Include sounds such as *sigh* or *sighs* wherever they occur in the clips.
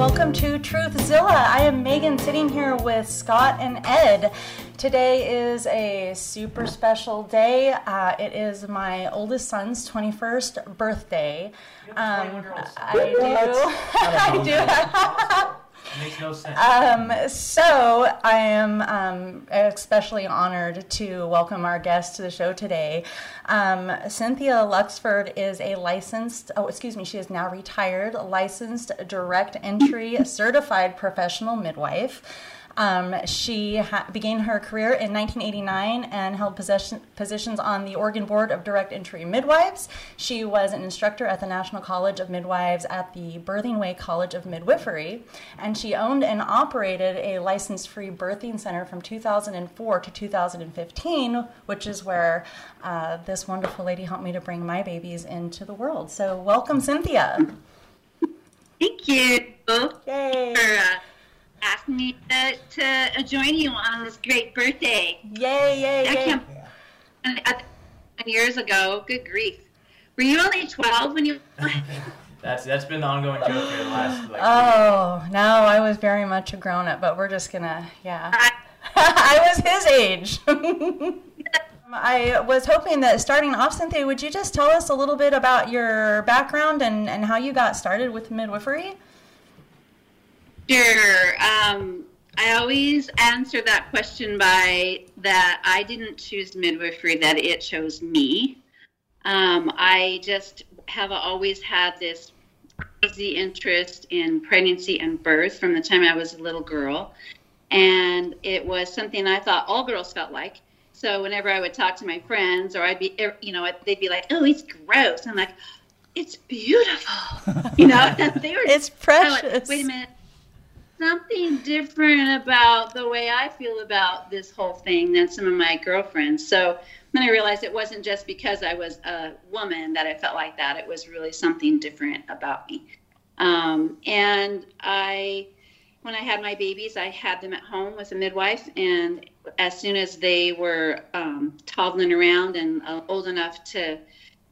Good evening. Welcome to Truthzilla. I am Megan sitting here with Scott and Ed. Today is a super special day. Uh, it is my oldest son's 21st birthday. Um, I do. *laughs* I do. *laughs* Um, so I am um, especially honored to welcome our guest to the show today. Um, Cynthia Luxford is a licensed, oh, excuse me, she is now retired, licensed direct entry certified professional midwife. Um, she ha- began her career in 1989 and held possession- positions on the Oregon Board of Direct Entry Midwives. She was an instructor at the National College of Midwives at the Birthingway College of Midwifery, and she owned and operated a license free birthing center from 2004 to 2015, which is where uh, this wonderful lady helped me to bring my babies into the world. So, welcome, Cynthia. Thank you. Yay. For, uh, asking me to, to uh, join you on this great birthday. Yay, yay, I yay. can't. and, Years ago, good grief. Were you only 12 when you? *laughs* That's that's been the ongoing joke for the last like. *laughs* Oh, no, I was very much a grown up, but we're just gonna, yeah. I *laughs* was his age. I was hoping that starting off, Cynthia, would you just tell us a little bit about your background and, and how you got started with midwifery? Sure. Um, I always answer that question by that I didn't choose midwifery, that it chose me. Um, I just have always had this crazy interest in pregnancy and birth from the time I was a little girl. And it was something I thought all girls felt like. So whenever I would talk to my friends, or I'd be, er, you know, they'd be like, "Oh, it's gross." I'm like, "It's beautiful," *laughs* you know. they were. It's precious. Wait a minute. Something different about the way I feel about this whole thing than some of my girlfriends. So then I realized it wasn't just because I was a woman that I felt like that. It was really something different about me. Um, and I, when I had my babies, I had them at home with a midwife. And as soon as they were um, toddling around and uh, old enough to,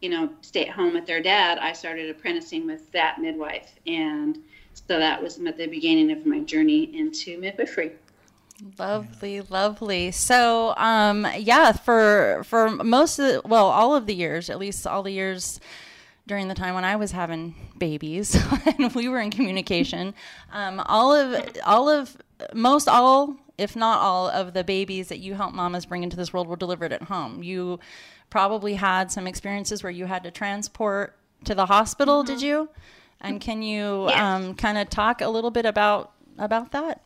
you know, stay at home with their dad, I started apprenticing with that midwife. And so that was at the beginning of my journey into midwifery. Lovely, lovely. So, um, yeah, for for most of the, well, all of the years, at least all the years during the time when I was having babies *laughs* and we were in communication, um, all of all of most all, if not all, of the babies that you help mamas bring into this world were delivered at home. You probably had some experiences where you had to transport to the hospital. Did you? And can you Yes. um, kind of talk a little bit about about that?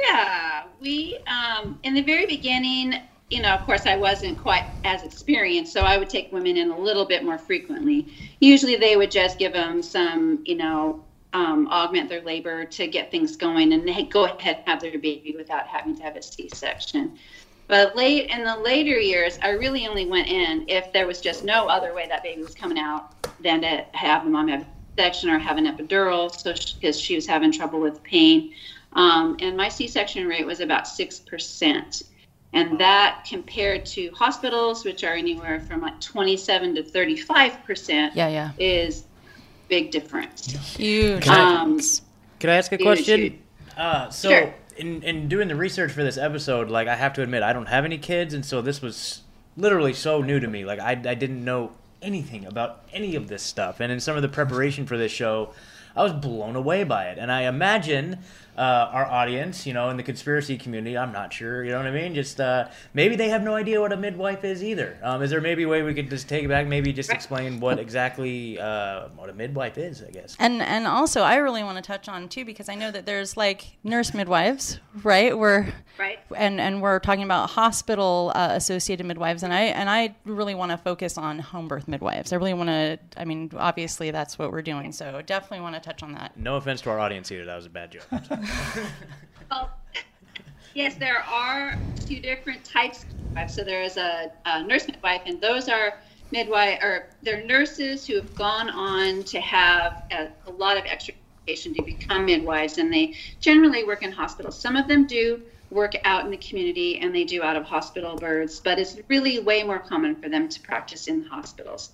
Yeah, we um, in the very beginning, you know, of course, I wasn't quite as experienced, so I would take women in a little bit more frequently. Usually, they would just give them some, you know, um, augment their labor to get things going, and they go ahead and have their baby without having to have a C-section. But late in the later years, I really only went in if there was just no other way that baby was coming out than to have the mom have section or have an epidural, so because she was having trouble with pain. Um, and my C-section rate was about six percent, and that compared to hospitals, which are anywhere from like 27 to 35 percent, Yeah, yeah. is big difference. Huge. Can I- Um, Can I ask a question? huge. Uh, so Sure. in in doing the research for this episode, like I have to admit, I don't have any kids, and so this was literally so new to me. Like I I didn't know anything about any of this stuff, and in some of the preparation for this show, I was blown away by it. And I imagine uh, our audience, you know, in the conspiracy community, I'm not sure, you know what I mean? Just uh, maybe they have no idea what a midwife is either. Um, is there maybe a way we could just take it back, maybe just explain what exactly uh, what a midwife is? I guess. And and also I really want to touch on too because I know that there's like nurse midwives, right? We're Right. and and we're talking about hospital uh, associated midwives and I and I really want to focus on home birth midwives. I really want to I mean obviously that's what we're doing. So definitely want to touch on that. No offense to our audience here, That was a bad joke. *laughs* Well, yes, there are two different types of midwives. So there is a, a nurse midwife, and those are midwife or they're nurses who have gone on to have a, a lot of extra education to become midwives, and they generally work in hospitals. Some of them do work out in the community, and they do out of hospital births, but it's really way more common for them to practice in hospitals.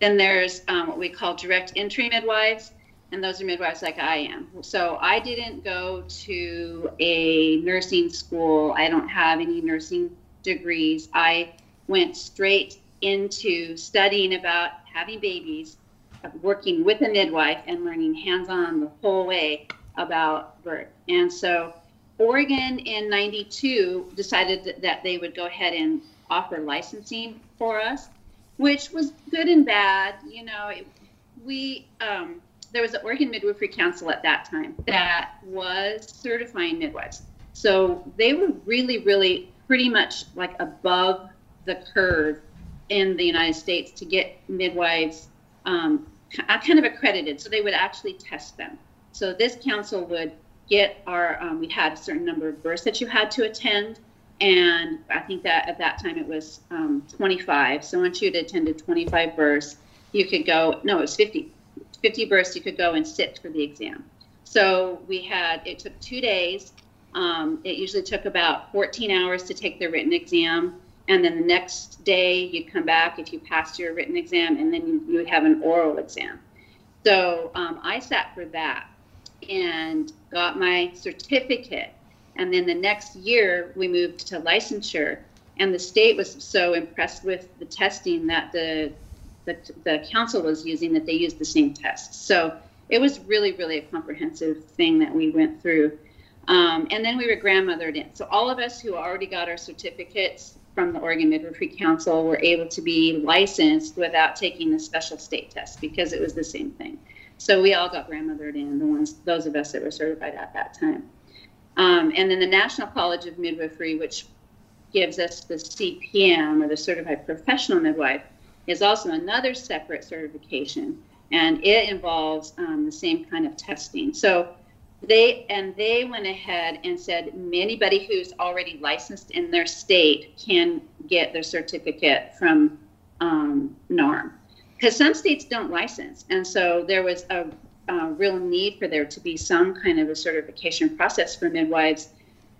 Then there's um, what we call direct entry midwives, and those are midwives like I am. So I didn't go to a nursing school. I don't have any nursing degrees. I went straight into studying about having babies, working with a midwife, and learning hands on the whole way about birth. And so Oregon in 92 decided that they would go ahead and offer licensing for us, which was good and bad. You know, it, we, um, there was an Oregon Midwifery Council at that time that was certifying midwives. So they were really, really pretty much like above the curve in the United States to get midwives um, kind of accredited. So they would actually test them. So this council would get our, um, we had a certain number of births that you had to attend. And I think that at that time it was um, 25. So once you'd attended 25 births, you could go, no, it was 50. 50 bursts, you could go and sit for the exam. So we had, it took two days. Um, it usually took about 14 hours to take the written exam. And then the next day you'd come back if you passed your written exam, and then you, you would have an oral exam. So um, I sat for that and got my certificate. And then the next year we moved to licensure. And the state was so impressed with the testing that the that the council was using that they used the same tests. So it was really, really a comprehensive thing that we went through. Um, and then we were grandmothered in. So all of us who already got our certificates from the Oregon Midwifery Council were able to be licensed without taking the special state test because it was the same thing. So we all got grandmothered in, the ones, those of us that were certified at that time. Um, and then the National College of Midwifery, which gives us the CPM or the Certified Professional Midwife, is also another separate certification, and it involves um, the same kind of testing. So they and they went ahead and said anybody who's already licensed in their state can get their certificate from um, NARM because some states don't license, and so there was a, a real need for there to be some kind of a certification process for midwives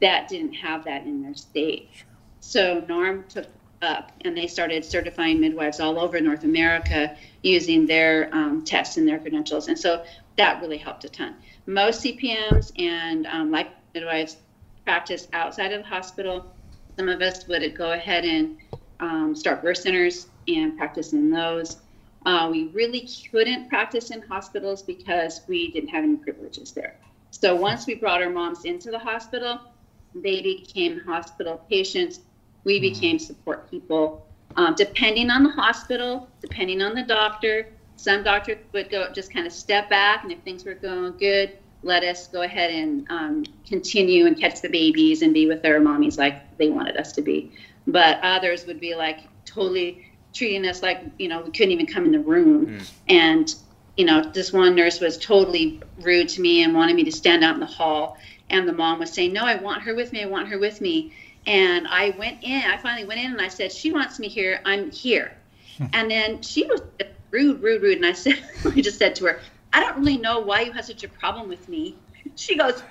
that didn't have that in their state. So NARM took up and they started certifying midwives all over North America using their um, tests and their credentials. And so that really helped a ton. Most CPMs and um, like midwives practice outside of the hospital. Some of us would go ahead and um, start birth centers and practice in those. Uh, we really couldn't practice in hospitals because we didn't have any privileges there. So once we brought our moms into the hospital, they became hospital patients we hmm. became support people. Um, depending on the hospital, depending on the doctor, some doctors would go just kind of step back, and if things were going good, let us go ahead and um, continue and catch the babies and be with their mommies like they wanted us to be. But others would be like totally treating us like you know we couldn't even come in the room, mm. and you know this one nurse was totally rude to me and wanted me to stand out in the hall, and the mom was saying, "No, I want her with me. I want her with me." And I went in, I finally went in and I said, She wants me here, I'm here. Hmm. and then she was rude, rude, rude. And I *laughs* said, I just said to her, I don't really know why you have such a problem with me. *laughs* She goes,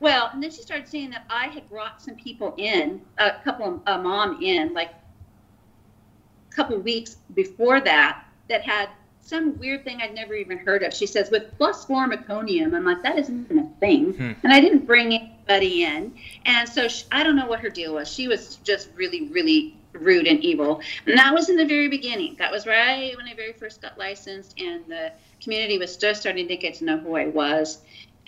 Well, and then she started saying that I had brought some people in, a couple of a mom in, like a couple of weeks before that, that had some weird thing I'd never even heard of. She says, with plus four meconium. I'm like, that isn't even a thing. Hmm. And I didn't bring anybody in. And so she, I don't know what her deal was. She was just really, really rude and evil. And that was in the very beginning. That was right when I very first got licensed, and the community was just starting to get to know who I was.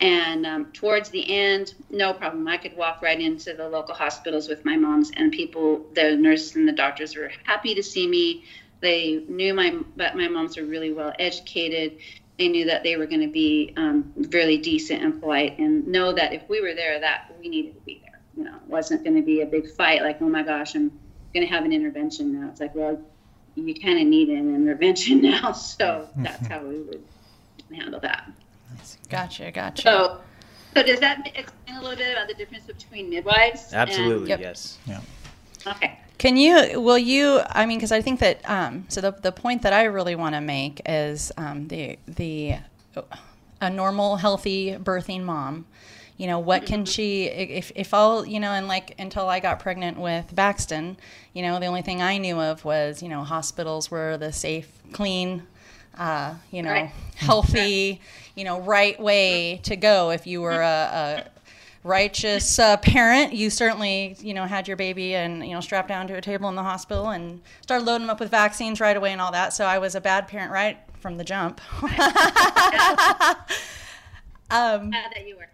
And um, towards the end, no problem. I could walk right into the local hospitals with my moms, and people, the nurses and the doctors were happy to see me. They knew my but my moms were really well educated. They knew that they were going to be um, really decent and polite, and know that if we were there, that we needed to be there. You know, it wasn't going to be a big fight like, oh my gosh, I'm going to have an intervention now. It's like, well, you kind of need an intervention *laughs* now, so *laughs* that's how we would handle that. Gotcha, gotcha. So, so does that explain a little bit about the difference between midwives? Absolutely, and, yes. Yeah. Okay. Can you, will you, I mean, because I think that, um, so the, the point that I really want to make is um, the, the, a normal, healthy birthing mom, you know, what can she, if, if all, you know, and like until I got pregnant with Baxton, you know, the only thing I knew of was, you know, hospitals were the safe, clean, uh, you know, Right. healthy, you know, right way to go. If you were a, a righteous uh, parent, you certainly, you know, had your baby and you know strapped down to a table in the hospital and started loading them up with vaccines right away and all that. So I was a bad parent right from the jump. *laughs* um, that you were.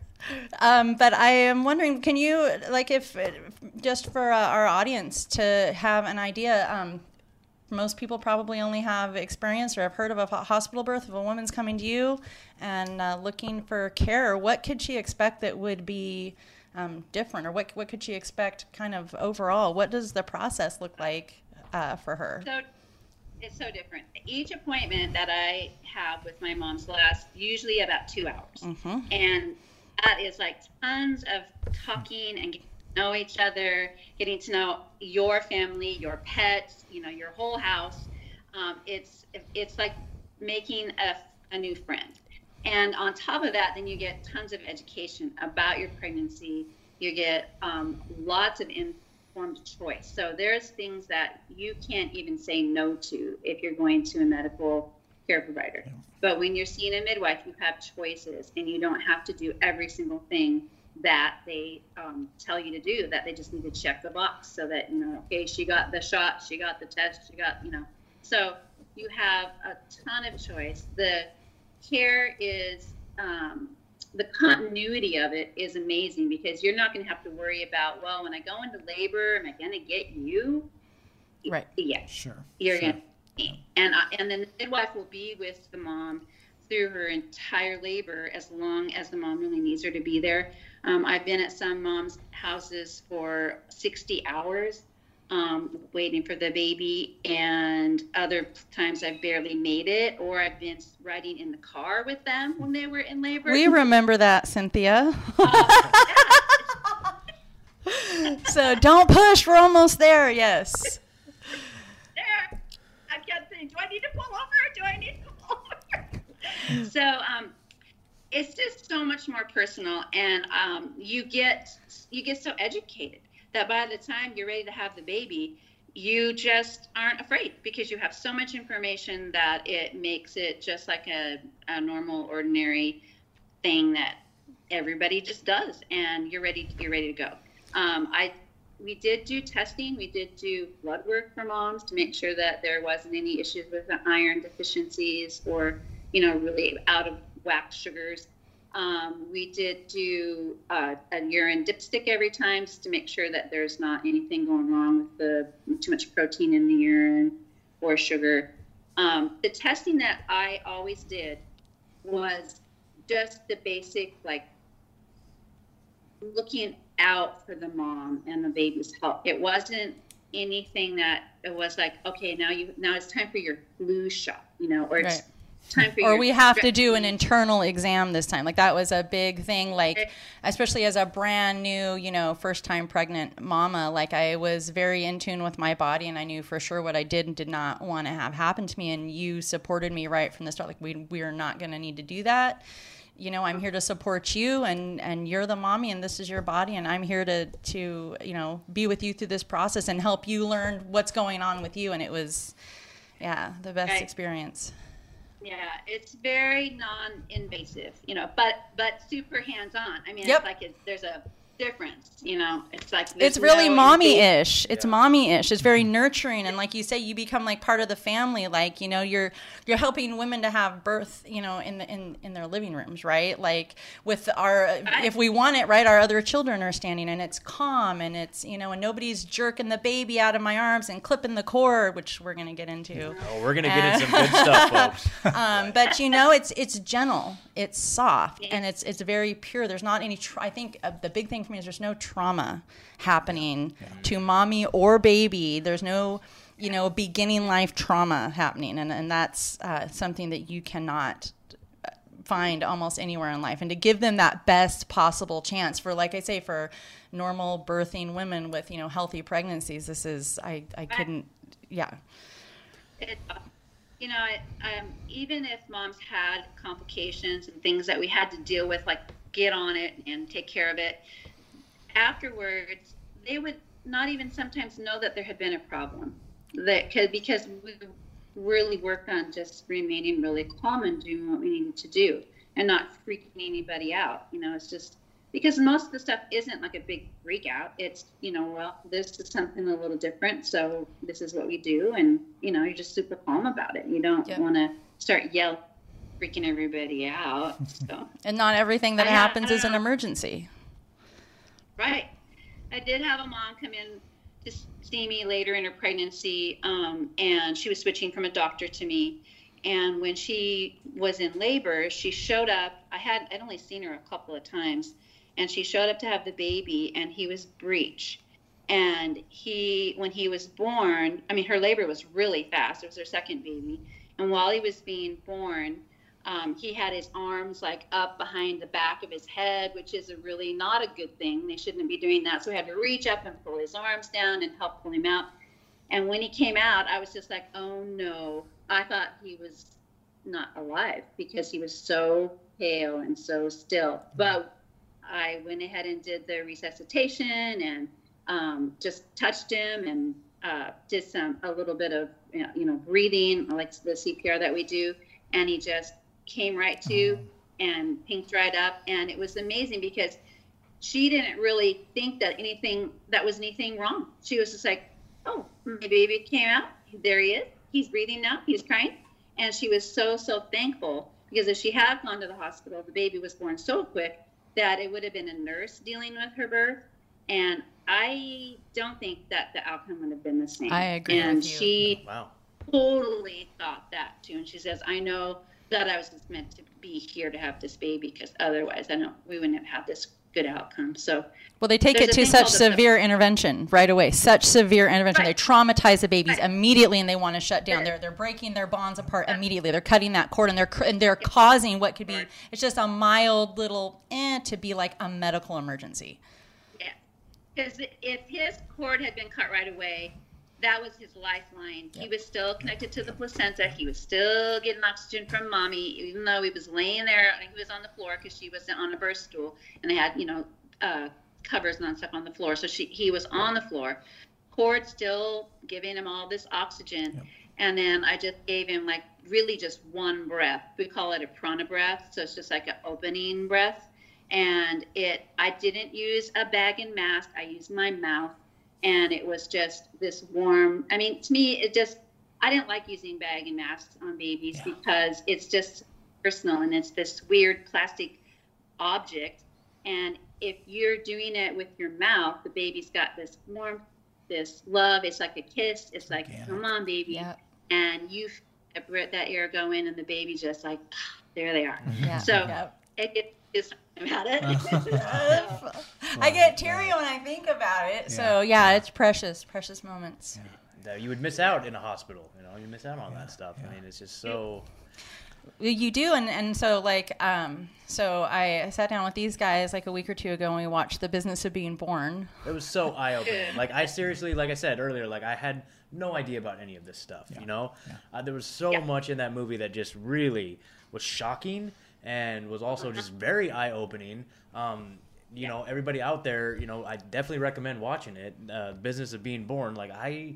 um, but I am wondering, can you, like, if just for uh, our audience to have an idea, um, most people probably only have experience or have heard of a hospital birth. If a woman's coming to you and uh, looking for care, what could she expect that would be um, different, or what what could she expect, kind of overall? What does the process look like uh, for her? So it's so different. Each appointment that I have with my mom's lasts usually about two hours. Mhm. And that is like tons of talking and know each other, getting to know your family, your pets, you know, your whole house. Um, it's it's like making a, a new friend. And on top of that, then you get tons of education about your pregnancy. You get um, lots of informed choice. So there's things that you can't even say no to if you're going to a medical care provider. But when you're seeing a midwife, you have choices, and you don't have to do every single thing that they um, tell you to do. That they just need to check the box so that you know, okay, she got the shot, she got the test, she got you know. So you have a ton of choice. The care is um, the continuity of it is amazing because you're not going to have to worry about well, when I go into labor, am I going to get you? Right. Yeah Sure. you're sure. gonna and I, and then the midwife will be with the mom through her entire labor as long as the mom really needs her to be there. Um, I've been at some moms' houses for 60 hours um, waiting for the baby, and other times I've barely made it, or I've been riding in the car with them when they were in labor. We remember that, Cynthia. *laughs* so don't push. We're almost there. Yes. there. I kept saying, do I need to pull over? Do I need to pull over? *laughs* so um, it's just so much more personal, and um, you get you get so educated that by the time you're ready to have the baby, you just aren't afraid because you have so much information that it makes it just like a, a normal, ordinary thing that everybody just does, and you're ready. You're ready to go. Um, I we did do testing. We did do blood work for moms to make sure that there wasn't any issues with the iron deficiencies or, you know, really out of whack sugars. Um, we did do uh, a urine dipstick every time just to make sure that there's not anything going wrong with the too much protein in the urine or sugar. Um, the testing that I always did was just the basic, like looking out for the mom and the baby's health. It wasn't anything that it was like, okay, now you now it's time for your flu shot, you know, or it's Right. Time for or we have to do an internal exam this time. Like that was a big thing. Like especially as a brand new, you know, first time pregnant mama. Like I was very in tune with my body, and I knew for sure what I did and did not want to have happen to me. And you supported me right from the start. Like we we are not going to need to do that. You know, I'm here to support you, and and you're the mommy, and this is your body, and I'm here to to you know be with you through this process and help you learn what's going on with you. And it was, yeah, the best Right. experience. Yeah, it's very non-invasive, you know, but but super hands-on. I mean, Yep. it's like it, there's a difference, you know. It's like it's really no mommy-ish. It's Yeah. mommy-ish. It's very nurturing and like you say you become like part of the family. Like you know you're you're helping women to have birth you know in the in, in their living rooms right? Like with our if we want it right our other children are standing and it's calm and it's you know and nobody's jerking the baby out of my arms and clipping the cord which we're going to get into. Oh, we're gonna get into some good stuff, folks. *laughs* um, but you know it's it's gentle. It's soft and it's it's very pure. There's not any tra- i think uh, the big thing for me is there's no trauma happening to mommy or baby. There's no you know beginning life trauma happening. And and that's uh, something that you cannot uh, find almost anywhere in life. And to give them that best possible chance for like i say for normal birthing women with you know healthy pregnancies this is i i couldn't yeah. It, you know, it, um, even if moms had complications and things that we had to deal with, like get on it and take care of it, afterwards, they would not even sometimes know that there had been a problem. That cause, because we, really worked on just remaining really calm and doing what we needed to do and not freaking anybody out. You know, it's just because most of the stuff isn't like a big freak out. It's, you know, well, this is something a little different. So this is what we do. And, you know, you're just super calm about it. You don't want to start yelling, freaking everybody out. So, And not everything that I- happens is an emergency. Right. I did have a mom come in to see me later in her pregnancy, um, and she was switching from a doctor to me. And when she was in labor, she showed up. I had I'd only seen her a couple of times, and she showed up to have the baby, and he was breech. And he, when he was born, I mean, her labor was really fast. It was her second baby, and while he was being born, um, he had his arms like up behind the back of his head, which is a really not a good thing. They shouldn't be doing that. So we had to reach up and pull his arms down and help pull him out. And when he came out, I was just like, oh no. I thought he was not alive because he was so pale and so still. But I went ahead and did the resuscitation and um, just touched him and uh, did some a little bit of you know breathing, like the CPR that we do, and he just came right to mm-hmm. and pinked right up, and it was amazing because she didn't really think that anything that was anything wrong. She was just like, "Oh, my baby came out. There he is. He's breathing now. He's crying," and she was so so thankful because if she had gone to the hospital, the baby was born so quick that it would have been a nurse dealing with her birth, and I don't think that the outcome would have been the same. I agree and with you. she Wow. totally thought that too. And she says, I know that I was just meant to be here to have this baby because otherwise I know we wouldn't have had this good outcome. So Well, they take it to such severe intervention right away. Such severe intervention. Right. They traumatize the babies Right. immediately, and they want to shut down. Right. They're they're breaking their bonds apart immediately. They're cutting that cord, and they're cr- and they're causing what could be. It's just a mild little eh to be like a medical emergency. yeah, because if his cord had been cut right away, that was his lifeline. He was still connected to the placenta. He was still getting oxygen from mommy, even though he was laying there. and He was on the floor because she was on a birth stool, and they had you know uh, covers and stuff on the floor. So she he was on the floor, cord still giving him all this oxygen. And then I just gave him like really just one breath. We call it a prana breath, so it's just like an opening breath. And it, I didn't use a bag and mask. I used my mouth, and it was just this warm. I mean, to me, it just I didn't like using bag and masks on babies because it's just personal and it's this weird plastic object. And if you're doing it with your mouth, the baby's got this warmth, this love. It's like a kiss. It's like, Organic. come on, baby. Yeah. And you feel that air go in, and the baby's just like, ah, there they are. Yeah. So yeah. it gets just about it. *laughs* *laughs* I get teary when I think about it. So yeah, it's precious, precious moments. That you would miss out in a hospital. You know, you miss out on that stuff. I mean, it's just so. You do, and, and so like um, so I sat down with these guys like a week or two ago, and we watched The Business of Being Born. It was so eye opening. Like I seriously, like I said earlier, like I had no idea about any of this stuff. You know, uh, there was so Yeah. much in that movie that just really was shocking and was also just very eye opening. Um, you know, everybody out there, you know, I definitely recommend watching it. Uh, Business of Being Born. Like I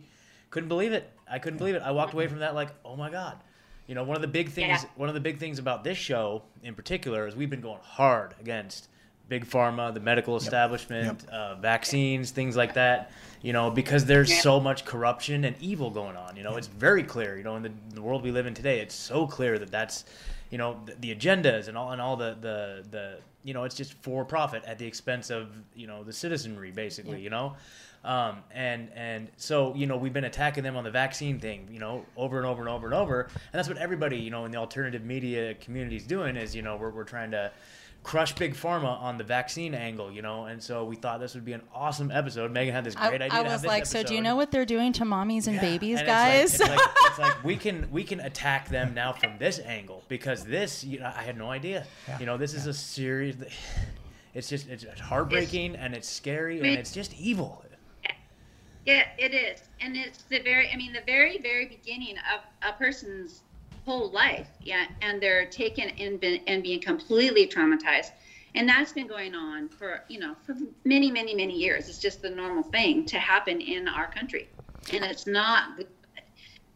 couldn't believe it. I couldn't believe it. I walked away from that like, oh my god. You know, one of the big things, Yeah. one of the big things about this show in particular is we've been going hard against big pharma, the medical establishment, uh, vaccines, things like that. You know, because there's Yeah. so much corruption and evil going on. You know, it's very clear. You know, in the, the world we live in today, it's so clear that that's, you know, the, the agendas and all and all the the the you know, it's just for profit at the expense of you know the citizenry, basically. You know. Um, and and so you know we've been attacking them on the vaccine thing you know over and over and over and over and that's what everybody you know in the alternative media community is doing is you know we're, we're trying to crush big pharma on the vaccine angle you know and so we thought this would be an awesome episode megan had this I, great idea I to have was this like, so do you know what they're doing to mommies and Yeah. babies, And guys? It's like, it's, like, *laughs* it's like we can we can attack them now from this angle because this you know I had no idea. Yeah. You know this is a serious. *sighs* It's just it's heartbreaking and it's scary and it's just evil. Yeah, it is, and it's the very. I mean, the very, very beginning of a person's whole life. Yeah, and they're taken and been and being completely traumatized, and that's been going on for you know for many, many, many years. It's just the normal thing to happen in our country, and it's not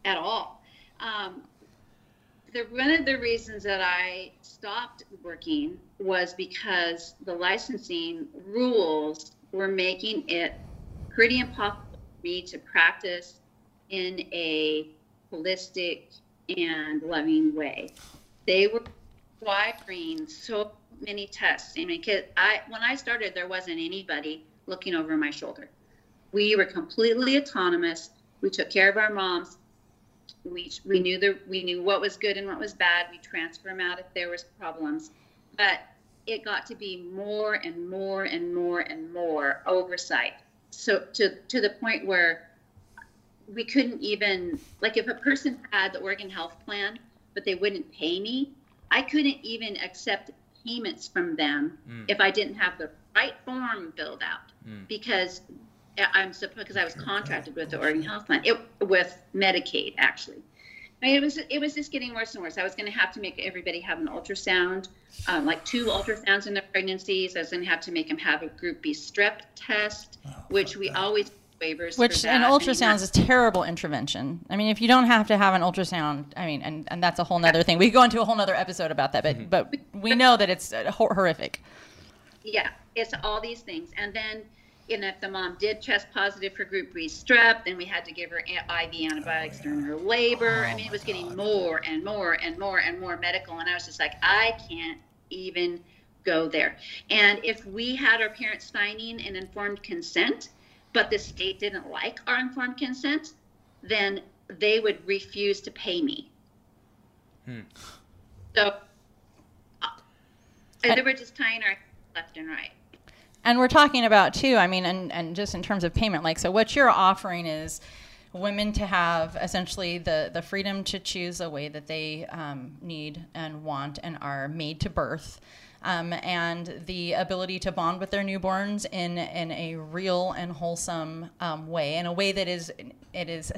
at all. um, the one of the reasons that I stopped working was because the licensing rules were making it pretty impossible for me to practice in a holistic and loving way. They were requiring so many tests. I mean, cause I when I started, there wasn't anybody looking over my shoulder. We were completely autonomous. We took care of our moms. We, we knew the we knew what was good and what was bad. We transfer them out if there was problems, but it got to be more and more and more and more oversight. So to to the point where we couldn't even like if a person had the Oregon Health Plan, but they wouldn't pay me, I couldn't even accept payments from them mm. if I didn't have the right form filled out mm. because I'm because I was contracted with the Oregon Health Plan, it, with Medicaid actually. I mean, it was it was just getting worse and worse. I was going to have to make everybody have an ultrasound, um, like two ultrasounds in their pregnancies. I was going to have to make them have a Group B strep test, oh, which we that. always waivers. Which an ultrasound is a terrible intervention. I mean, if you don't have to have an ultrasound, I mean, and, and that's a whole nother thing. We go into a whole nother episode about that, but mm-hmm. but we know that it's horrific. Yeah, it's all these things, and then and if the mom did test positive for group B strep, then we had to give her IV antibiotics during her labor. I mean, it was getting more and more and more and more medical, and I was just like, I can't even go there. And if we had our parents signing an informed consent, but the state didn't like our informed consent, then they would refuse to pay me. Hmm. So uh, they were just tying our left and right and we're talking about too i mean and, and just in terms of payment like so what you're offering is women to have essentially the, the freedom to choose a way that they um, need and want and are made to birth um, and the ability to bond with their newborns in, in a real and wholesome um, way in a way that is it is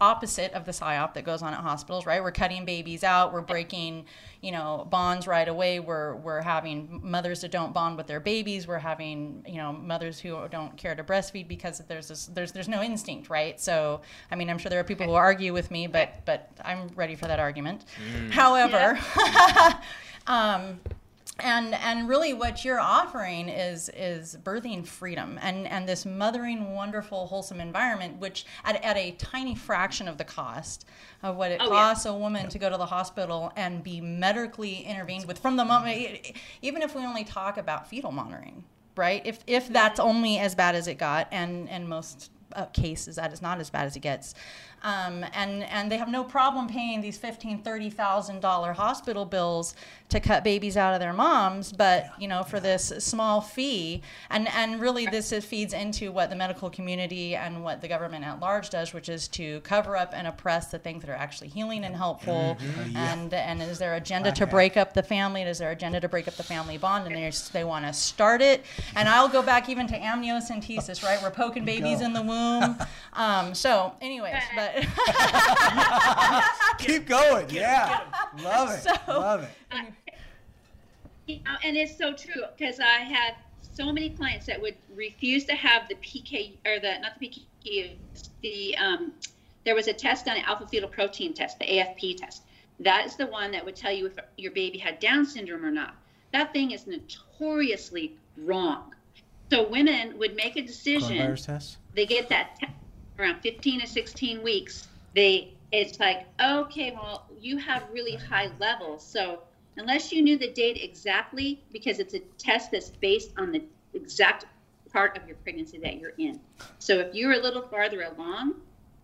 opposite of the psyop that goes on at hospitals, right? We're cutting babies out, we're breaking, you know, bonds right away. We're we're having mothers that don't bond with their babies. We're having, you know, mothers who don't care to breastfeed because there's this, there's there's no instinct, right? So, I mean, I'm sure there are people who argue with me, but but I'm ready for that argument. Mm. However, yeah. *laughs* um, and and really what you're offering is is birthing freedom and and this mothering wonderful wholesome environment which at, at a tiny fraction of the cost of what it oh, costs yeah. a woman yeah. to go to the hospital and be medically intervened with from the moment even if we only talk about fetal monitoring right if if that's only as bad as it got and and most uh, cases that is not as bad as it gets um, and and they have no problem paying these fifteen thirty thousand dollar hospital bills to cut babies out of their moms, but you know for this small fee, and and really this is, feeds into what the medical community and what the government at large does, which is to cover up and oppress the things that are actually healing and helpful, mm-hmm. yeah. and and is their agenda to break up the family? Is their agenda to break up the family bond? And they they want to start it. And I'll go back even to amniocentesis, right? We're poking babies in the womb. *laughs* Um, so, anyways, but. *laughs* Keep going. Yeah. Love it. So, Love it. you know, and it's so true because I had so many clients that would refuse to have the PK or the not the PK the um, there was a test on an alpha fetal protein test, the AFP test. That is the one that would tell you if your baby had Down syndrome or not. That thing is notoriously wrong. So women would make a decision. They get that test around 15 to 16 weeks, they it's like, okay, well, you have really high levels. So unless you knew the date exactly, because it's a test that's based on the exact part of your pregnancy that you're in. So if you're a little farther along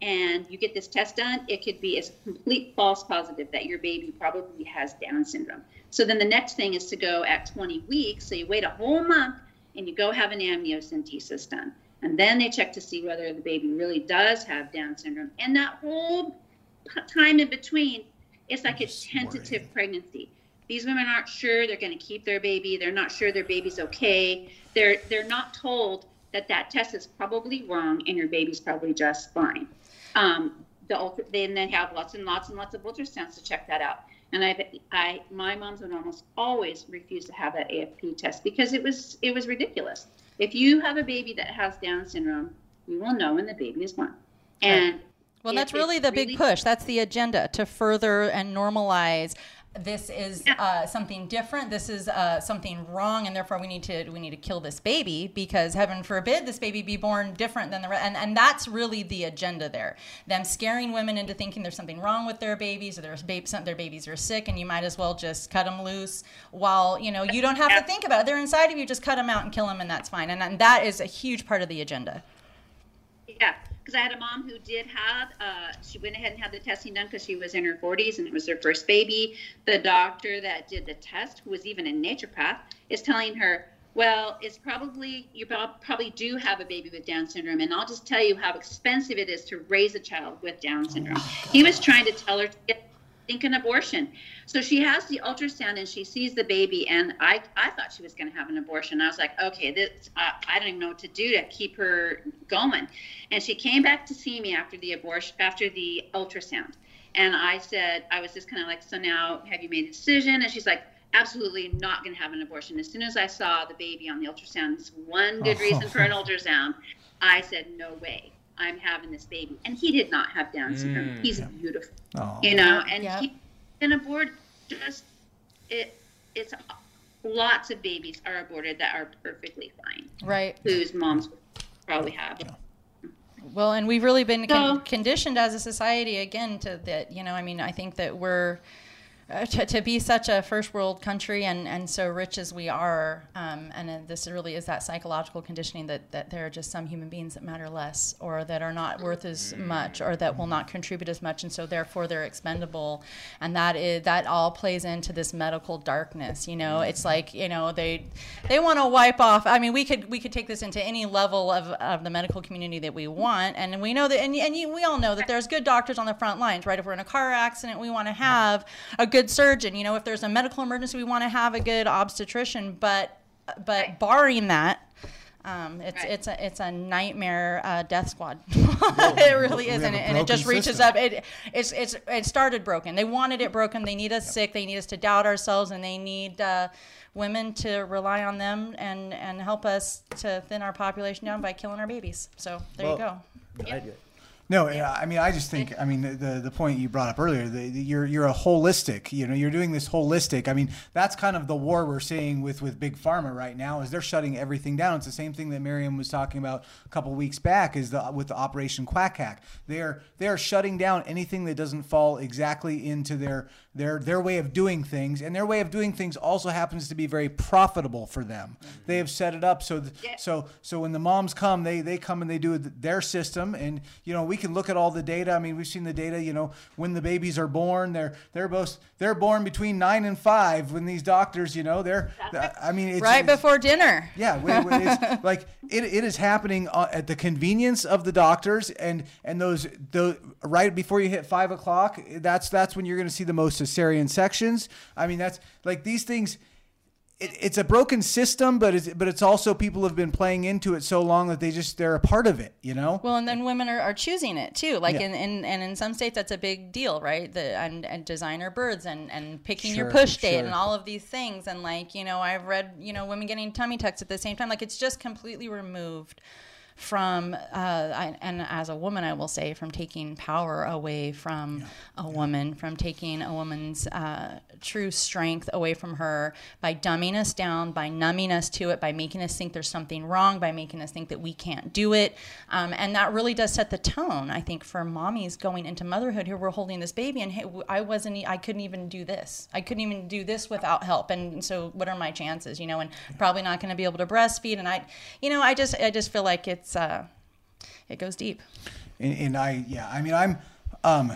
and you get this test done, it could be a complete false positive that your baby probably has Down syndrome. So then the next thing is to go at 20 weeks. So you wait a whole month and you go have an amniocentesis done. And then they check to see whether the baby really does have Down syndrome. And that whole time in between, it's like a tentative pregnancy. These women aren't sure they're going to keep their baby. They're not sure their baby's okay. They're they're not told that that test is probably wrong and your baby's probably just fine. Um, the ultra, then they have lots and lots and lots of ultrasounds to check that out. And I, I, my moms would almost always refuse to have that AFP test because it was it was ridiculous. If you have a baby that has Down syndrome, you will know when the baby is born. And Well, that's really the big push. That's the agenda to further and normalize this is uh, something different. This is uh, something wrong, and therefore we need to we need to kill this baby because heaven forbid this baby be born different than the rest. And and that's really the agenda there. Them scaring women into thinking there's something wrong with their babies or their their babies are sick, and you might as well just cut them loose. While you know you don't have to think about it. They're inside of you. Just cut them out and kill them, and that's fine. And, and that is a huge part of the agenda. Yeah because I had a mom who did have, uh, she went ahead and had the testing done because she was in her 40s and it was her first baby. The doctor that did the test, who was even a naturopath, is telling her, well, it's probably, you probably do have a baby with Down syndrome. And I'll just tell you how expensive it is to raise a child with Down syndrome. Oh he was trying to tell her to get think an abortion. So she has the ultrasound and she sees the baby, and I, I thought she was going to have an abortion. I was like, okay, this, uh, I don't even know what to do to keep her going. And she came back to see me after the abortion, after the ultrasound, and I said, I was just kind of like, so now have you made a decision? And she's like, absolutely not going to have an abortion. As soon as I saw the baby on the ultrasound, it's one good reason for an *laughs* ultrasound. I said, no way. I'm having this baby. And he did not have Down syndrome. Mm. He's beautiful. Oh. You know, and yep. he been aborted just it it's lots of babies are aborted that are perfectly fine. Right. Whose moms probably have. Well, and we've really been con- conditioned as a society again to that, you know, I mean, I think that we're uh, to, to, be such a first world country and, and so rich as we are, um, and uh, this really is that psychological conditioning that, that there are just some human beings that matter less, or that are not worth as much, or that will not contribute as much, and so therefore they're expendable, and that is that all plays into this medical darkness. You know, it's like you know they they want to wipe off. I mean, we could we could take this into any level of, of the medical community that we want, and we know that, and, and you, we all know that there's good doctors on the front lines, right? If we're in a car accident, we want to have a good good surgeon. You know, if there's a medical emergency, we want to have a good obstetrician. But but barring that, um, it's right. it's a it's a nightmare uh, death squad. *laughs* it really is, and it, and it just reaches system. up. It it's it's it started broken. They wanted it broken. They need us yep. sick. They need us to doubt ourselves, and they need uh, women to rely on them and and help us to thin our population down by killing our babies. So there well, you go. Yep. No, yeah. I mean, I just think, I mean, the the point you brought up earlier, the, the, you're you're a holistic. You know, you're doing this holistic. I mean, that's kind of the war we're seeing with with big pharma right now. Is they're shutting everything down. It's the same thing that Miriam was talking about a couple weeks back. Is the with the Operation Quack Hack. They are they are shutting down anything that doesn't fall exactly into their their their way of doing things, and their way of doing things also happens to be very profitable for them. Mm-hmm. They have set it up so th- yeah. so so when the moms come, they they come and they do their system, and you know we can look at all the data. I mean, we've seen the data. You know, when the babies are born, they're they're both they're born between nine and five. When these doctors, you know, they're I mean, it's, right it's, before dinner. Yeah, it's *laughs* like it, it is happening uh, at the convenience of the doctors, and and those the right before you hit five o'clock. That's that's when you're going to see the most cesarean sections. I mean, that's like these things it, it's a broken system, but it's but it's also people have been playing into it so long that they just they're a part of it, you know. Well, and then women are, are choosing it too. Like yeah. in, in and in some states that's a big deal, right? The and, and designer births and and picking sure, your push date sure. and all of these things and like you know I've read you know women getting tummy tucks at the same time. Like it's just completely removed from, uh, I, and as a woman, I will say, from taking power away from yeah. a woman, from taking a woman's uh, true strength away from her by dumbing us down, by numbing us to it, by making us think there's something wrong, by making us think that we can't do it. Um, and that really does set the tone, I think, for mommies going into motherhood who were holding this baby. And hey, I wasn't, I couldn't even do this. I couldn't even do this without help. And so, what are my chances, you know? And probably not going to be able to breastfeed. And I, you know, I just, I just feel like it's, it's uh, it goes deep. And, and I yeah, I mean I'm um,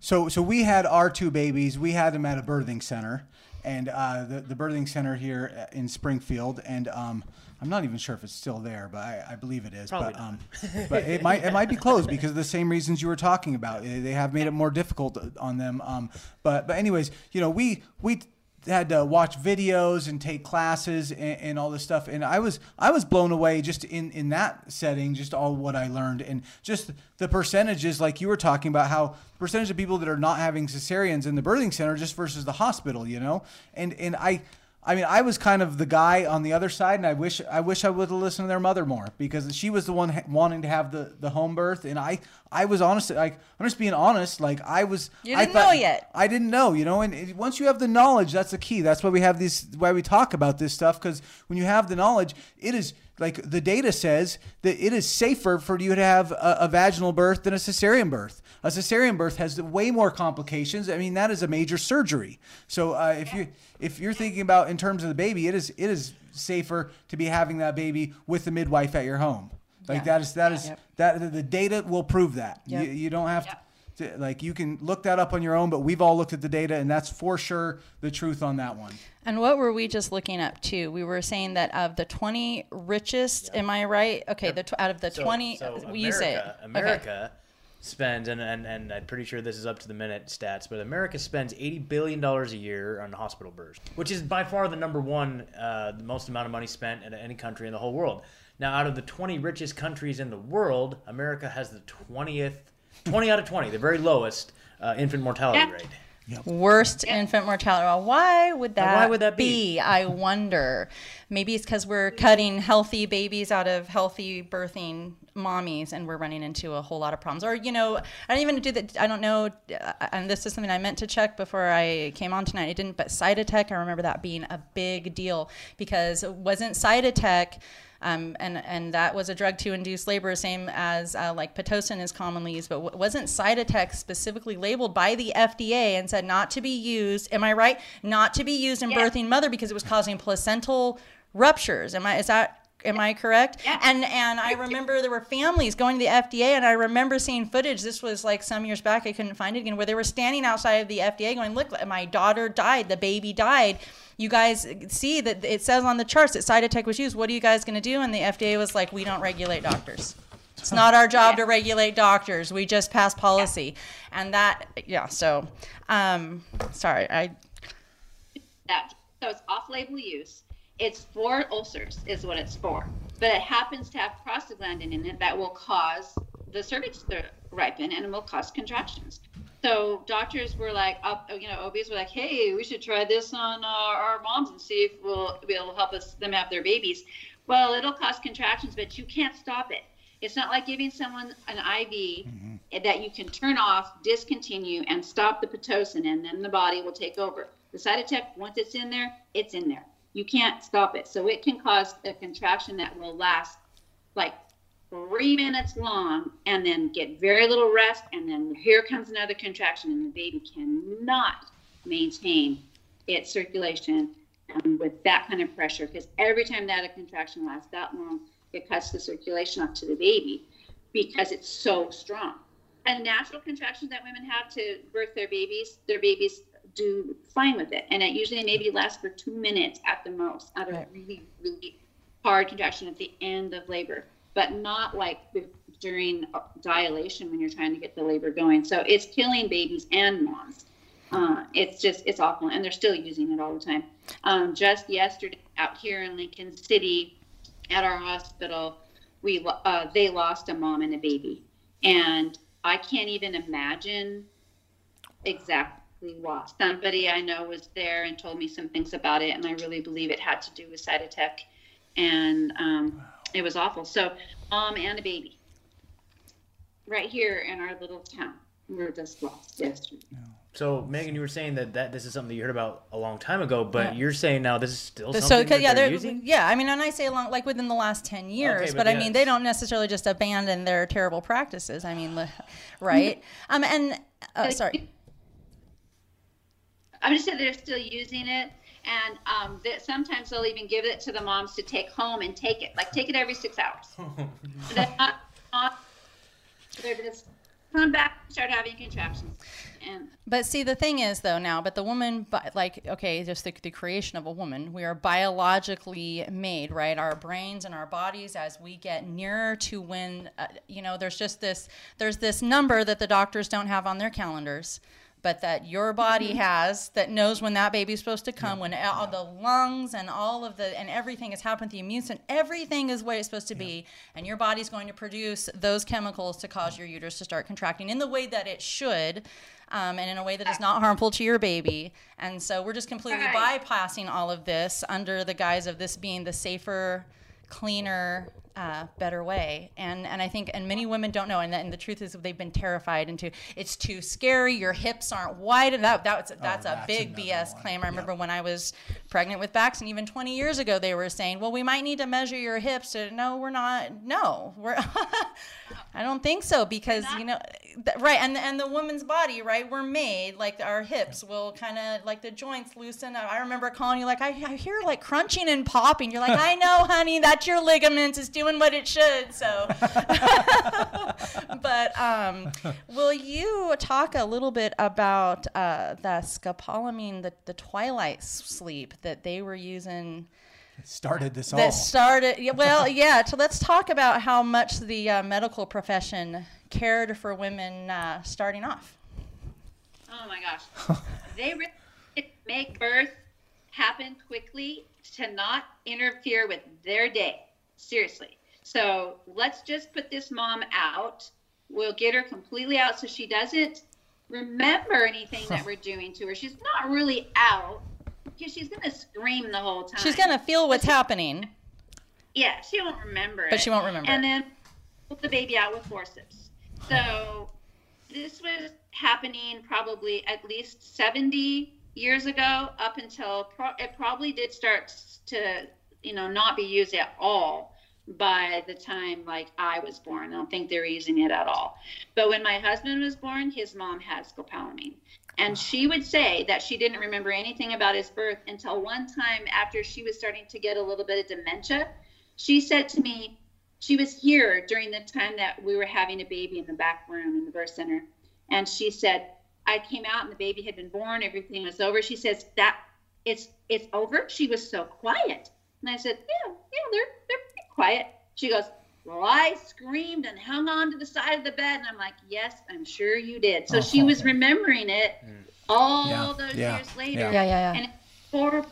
so so we had our two babies. We had them at a birthing center, and uh, the the birthing center here in Springfield, and um, I'm not even sure if it's still there, but I, I believe it is. Probably but um, *laughs* but it might it might be closed because of the same reasons you were talking about. They have made it more difficult on them. Um, but but anyways, you know we we had to watch videos and take classes and, and, all this stuff. And i was i was blown away just in in that setting just all what i learned. And just the percentages like you were talking about how percentage of people that are not having cesareans in the birthing center just versus the hospital you know? And and i I mean, I was kind of the guy on the other side, and I wish I wish I would have listened to their mother more because she was the one ha- wanting to have the, the home birth, and I I was honest, like I'm just being honest, like I was. You didn't know yet. I didn't know, you know, and it, once you have the knowledge, that's the key. That's why we have these, why we talk about this stuff, because when you have the knowledge, it is like the data says that it is safer for you to have a, a vaginal birth than a cesarean birth. A cesarean birth has way more complications. I mean, that is a major surgery. So uh, if you if you're thinking about in terms of the baby, it is it is safer to be having that baby with the midwife at your home. Like Yeah. that is that is Yep. that the data will prove that. Yep. You, you don't have to, to like you can look that up on your own, but we've all looked at the data, and that's for sure the truth on that one. And what were we just looking up too? We were saying that of the 20 richest, am I right? Okay, the tw- out of the So- 20, so uh, you say it. America, Okay. Spends, and, and, and I'm pretty sure this is up to the minute stats, but America spends $80 billion a year on hospital births, which is by far the number one, uh, the most amount of money spent in any country in the whole world. Now, out of the 20 richest countries in the world, America has the 20th, 20 out of 20, the very lowest uh, infant mortality Yeah. rate. Worst infant mortality. Well, why would that? why would that be? I wonder. Maybe it's because we're cutting healthy babies out of healthy birthing mommies, and we're running into a whole lot of problems. Or you know, I don't even do that. I don't know. uh, And this is something I meant to check before I came on tonight. I didn't, but Cytotec. I remember that being a big deal because it wasn't Cytotec. Um, and and that was a drug to induce labor, same as uh, like pitocin is commonly used, but w- wasn't Cytotec specifically labeled by the FDA and said not to be used? Am I right? Not to be used in birthing mother because it was causing placental ruptures. Am I? Is that? Am I correct? Yeah. And and I remember there were families going to the FDA, and I remember seeing footage. This was like some years back. I couldn't find it again, where they were standing outside of the FDA, going, "Look, my daughter died. The baby died." You guys see that it says on the charts that Cytotec was used. What are you guys going to do? And the FDA was like, "We don't regulate doctors. It's not our job to regulate doctors. We just pass policy." And that, yeah. So, um, sorry, I that so it's off-label use. It's for ulcers, is what it's for. But it happens to have prostaglandin in it that will cause the cervix to ripen and it will cause contractions. So doctors were like, you know, OBs were like, hey, we should try this on our, our moms and see if we'll will help us them have their babies. Well, it'll cause contractions, but you can't stop it. It's not like giving someone an IV mm-hmm. that you can turn off, discontinue, and stop the pitocin, and then the body will take over. The Cytotec, once it's in there, it's in there. You can't stop it. So it can cause a contraction that will last like three minutes long and then get very little rest. And then here comes another contraction, and the baby cannot maintain its circulation with that kind of pressure because every time that a contraction lasts that long, it cuts the circulation off to the baby because it's so strong. And natural contractions that women have to birth their babies, their babies do fine with it. And it usually maybe lasts for two minutes at the most out of Right. really, really hard contraction at the end of labor, but not like during dilation when you're trying to get the labor going. So it's killing babies and moms. Uh, it's just, it's awful. And they're still using it all the time. Um, just yesterday out here in Lincoln City at our hospital, we uh, they lost a mom and a baby. And I can't even imagine exactly what. Somebody I know was there and told me some things about it, and I really believe it had to do with Cytotec, and um, it was awful. So, mom and a baby, right here in our little town, we were just lost yesterday. So, Megan, you were saying that, that this is something that you heard about a long time ago, but Yeah. you're saying now this is still so something that yeah, they're they're, using? yeah. I mean, and I say along like within the last ten years, Okay, but, but I yeah. mean, they don't necessarily just abandon their terrible practices. I mean, *laughs* right? *laughs* um, and uh, sorry, I'm just saying they're still using it, and um, that sometimes they'll even give it to the moms to take home and take it, like take it every six hours. *laughs* they're not, not, they're just come back and start having contractions, and but see, the thing is though now, but the woman, bi- like, okay, just the, the creation of a woman, we are biologically made, right? Our brains and our bodies, as we get nearer to when, uh, you know, there's just this, there's this number that the doctors don't have on their calendars. But that your body has that knows when that baby's supposed to come, when all the lungs and all of the and everything is happening, the immune system, everything is where it's supposed to be, and your body's going to produce those chemicals to cause your uterus to start contracting in the way that it should. Um, and in a way that is not harmful to your baby. And so we're just completely Right. bypassing all of this under the guise of this being the safer, cleaner, uh, better way. And and I think and many women don't know. And, and the truth is they've been terrified into it's too scary. Your hips aren't wide. And that that's that's a that's big BS one. claim. I remember when I was pregnant with Bax, and even 20 years ago, they were saying, "Well, we might need to measure your hips." And, no, we're not. No, we're. *laughs* I don't think so because you know, th- right? And and the woman's body, right? We're made like our hips will kind of like the joints loosen. up. I remember calling you like I, I hear like crunching and popping. You're like, *laughs* I know, honey, that's your ligaments. It's doing what it should. So, *laughs* but um, will you talk a little bit about uh, the scopolamine, the the twilight sleep that they were using? Started this that all. started yeah, well yeah so let's talk about how much the uh, medical profession cared for women uh, starting off Oh my gosh. *laughs* they really make birth happen quickly to not interfere with their day. Seriously. So let's just put this mom out. We'll get her completely out so she doesn't remember anything that *laughs* we're doing to her. She's not really out because she's going to scream the whole time. she's gonna feel what's happening Yeah, she won't remember But it. she won't remember And it. then put the baby out with forceps. So this was happening probably at least 70 years ago up until pro- it probably did start to, you know, not be used at all by the time like I was born. I don't think they're using it at all. But when my husband was born, his mom had scopolamine. And she would say that she didn't remember anything about his birth until one time after she was starting to get a little bit of dementia. She said to me, she was here during the time that we were having a baby in the back room in the birth center. And she said, I came out and the baby had been born, everything was over. She says, That it's it's over. She was so quiet. And I said, Yeah, yeah, they're they're pretty quiet. She goes, Well, I screamed and hung on to the side of the bed. And I'm like, Yes, I'm sure you did. So she was remembering it mm. all Yeah, those yeah, years later. yeah. Yeah, yeah, yeah. And it's horrible,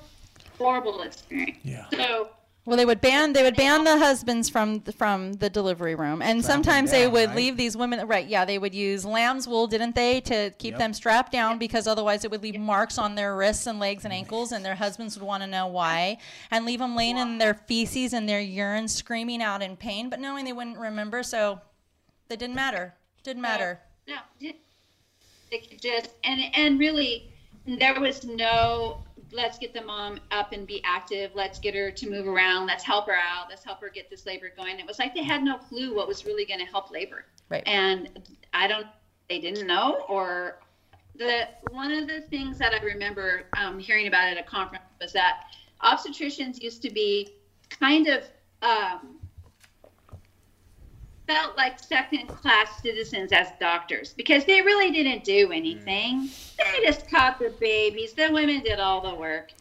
horrible experience. Yeah. So well they would ban they would ban the husbands from the, from the delivery room. And sometimes they would right? leave these women right yeah they would use lamb's wool didn't they to keep Yep. them strapped down? Because otherwise it would leave marks on their wrists and legs and ankles and their husbands would want to know why. And leave them laying in their feces and their urine screaming out in pain but knowing they wouldn't remember so that didn't matter didn't matter. No, they could just and and really, there was no let's get the mom up and be active. Let's get her to move around. Let's help her out. Let's help her get this labor going. It was like they had no clue what was really going to help labor. Right. And I don't. They didn't know or. The one of the things that I remember um, hearing about at a conference was that obstetricians used to be kind of um, felt like second class citizens as doctors because they really didn't do mm. anything. They just caught the babies. The women did all the work.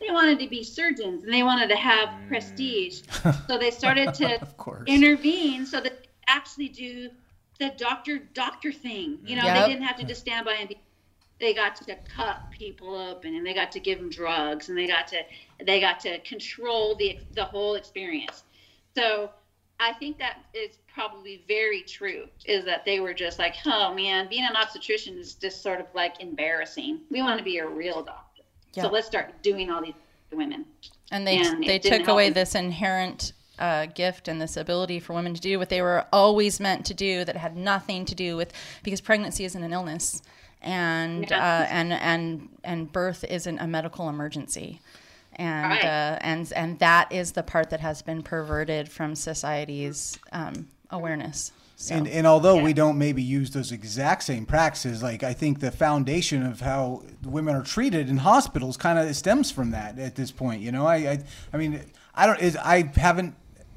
They wanted to be surgeons and they wanted to have mm. prestige. *laughs* So they started to Of course. intervene so that they actually do the doctor doctor thing. You know, Yep. they mm. didn't have to just stand by and be they got to cut people open and they got to give them drugs and they got to they got to control the the whole experience. So I think that is probably very true. Is that they were just like, oh man, being an obstetrician is just sort of like embarrassing. We want to be a real doctor, Yeah. so let's start doing all these women. and they And they took away this inherent uh, gift and this ability for women to do what they were always meant to do that had nothing to do with because pregnancy isn't an illness and Yeah. uh, and and and birth isn't a medical emergency and Right. uh, and and that is the part that has been perverted from society's um, awareness so. And, and although we don't maybe use those exact same practices, like I think the foundation of how women are treated in hospitals kind of stems from that at this point. You know, I, I, I mean, I don't, is, I haven't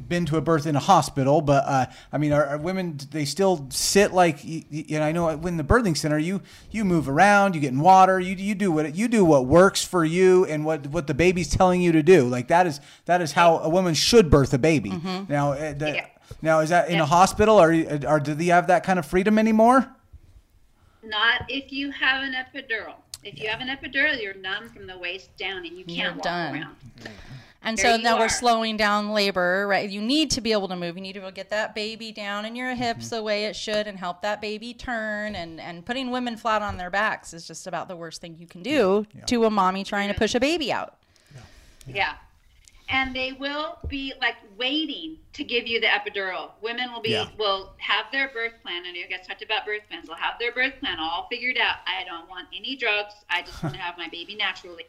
been to a birth in a hospital, but uh, I mean, are, are women they still sit like? You, you know, I know when the birthing center, you you move around, you get in water, you you do what you do what works for you and what what the baby's telling you to do. Like that is that is how a woman should birth a baby. Now, uh, the, Yeah. now is that in a hospital or or do they have that kind of freedom anymore? not if you have an epidural. If you have an epidural, you're numb from the waist down and you You're can't walk done. around. And There so you now we're slowing down labor, right? You need to be able to move. You need to be able to get that baby down in your hips Mm-hmm. the way it should and help that baby turn. And, and putting women flat on their backs is just about the worst thing you can do to a mommy trying to push a baby out. Yeah. And they will be like waiting to give you the epidural. Women will be Yeah. will have their birth plan. I know you guys talked about birth plans. They'll have their birth plan all figured out. I don't want any drugs. I just want to *laughs* have my baby naturally.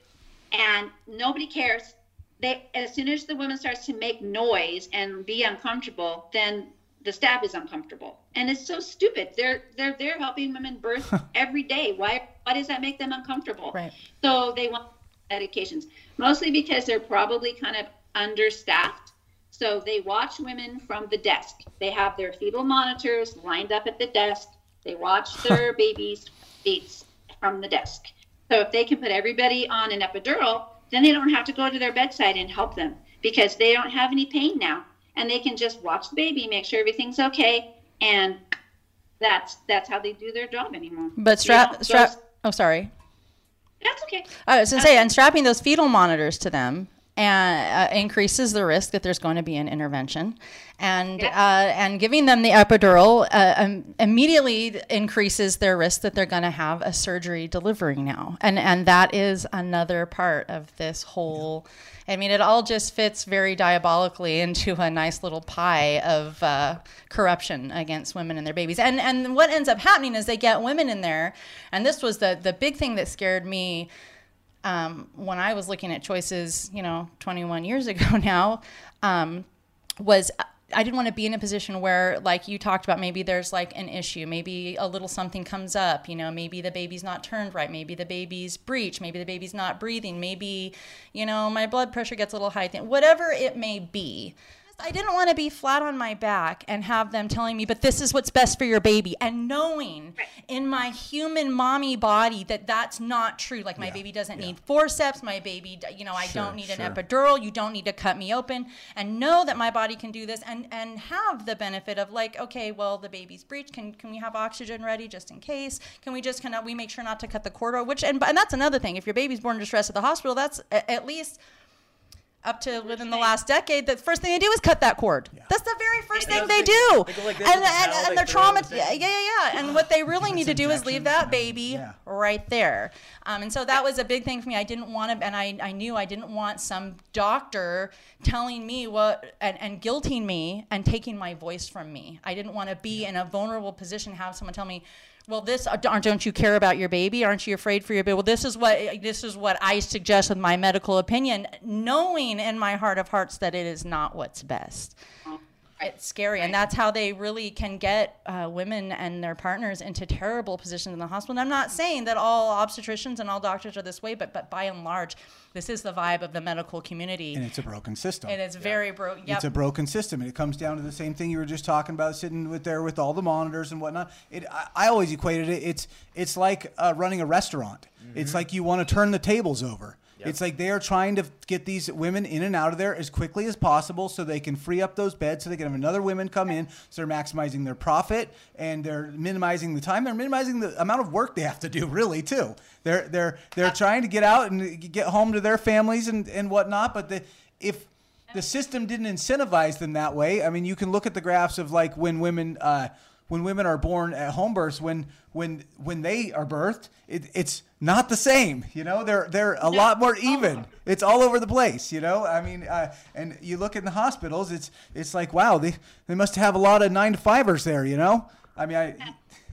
And nobody cares. They as soon as the woman starts to make noise and be uncomfortable, then the staff is uncomfortable. And it's so stupid. They're they're they're helping women birth every day. Why why does that make them uncomfortable? Right. So they want medications, mostly because they're probably kind of understaffed. So they watch women from the desk. They have their fetal monitors lined up at the desk. They watch their babies' beats from the desk. So if they can put everybody on an epidural, then they don't have to go to their bedside and help them because they don't have any pain now, and they can just watch the baby, make sure everything's okay, and that's that's how they do their job anymore. But You strap, know, strap, those- oh, sorry. that's okay. I was to say, and strapping those fetal monitors to them and uh, increases the risk that there's going to be an intervention, and Yeah. uh, and giving them the epidural uh, um, immediately increases their risk that they're going to have a surgery delivery now, and and that is another part of this whole. I mean, it all just fits very diabolically into a nice little pie of uh, corruption against women and their babies. And and what ends up happening is they get women in there, and this was the the big thing that scared me um, when I was looking at choices, you know, 21 years ago *laughs* now, um, was I didn't want to be in a position where, like you talked about, maybe there's like an issue, maybe a little something comes up, you know, maybe the baby's not turned right, maybe the baby's breech, maybe the baby's not breathing, maybe, you know, my blood pressure gets a little high, whatever it may be. I didn't want to be flat on my back and have them telling me, but this is what's best for your baby. And knowing in my human mommy body that that's not true. Like, my baby doesn't need forceps. My baby, you know, I Sure, don't need sure. an epidural. You don't need to cut me open. And know that my body can do this and, and have the benefit of, like, okay, well, the baby's breech. Can, can we have oxygen ready just in case? Can we just kind of, we make sure not to cut the cord, which, and, and that's another thing. If your baby's born in distress at the hospital, that's at least up to within the last decade, the first thing they do is cut that cord. That's the very first They thing do. they do. They go like this and and, towel, and they they're throw it in trauma. the Yeah, yeah, yeah. And what they really need to do is leave that baby Yeah. right there. Um, and so that was a big thing for me. I didn't want to, and I, I knew I didn't want some doctor telling me what and, and guilting me and taking my voice from me. I didn't want to be in a vulnerable position, have someone tell me, well, this uh, aren't don't you care about your baby? Aren't you afraid for your baby? Well, this is what this is what I suggest with my medical opinion, knowing in my heart of hearts that it is not what's best. It's scary, and that's how they really can get uh, women and their partners into terrible positions in the hospital. And I'm not saying that all obstetricians and all doctors are this way, but but by and large, this is the vibe of the medical community, and it's a broken system. and it's very broken. Yep. It's a broken system, and it comes down to the same thing you were just talking about, sitting with there with all the monitors and whatnot. It, I, I always equated it. It's it's like uh, running a restaurant. It's like you want to turn the tables over. It's like they are trying to get these women in and out of there as quickly as possible, so they can free up those beds, so they can have another women come in. So they're maximizing their profit and they're minimizing the time. They're minimizing the amount of work they have to do, really, too. They're they're they're trying to get out and get home to their families and and whatnot. But the if the system didn't incentivize them that way. I mean, you can look at the graphs of like when women uh, when women are born at home births, when when when they are birthed, it, it's not the same. You know, they're they're a lot more even. It's all over the place. You know, I mean, uh, and you look in the hospitals, it's it's like wow, they they must have a lot of nine to fivers there. You know, I mean, I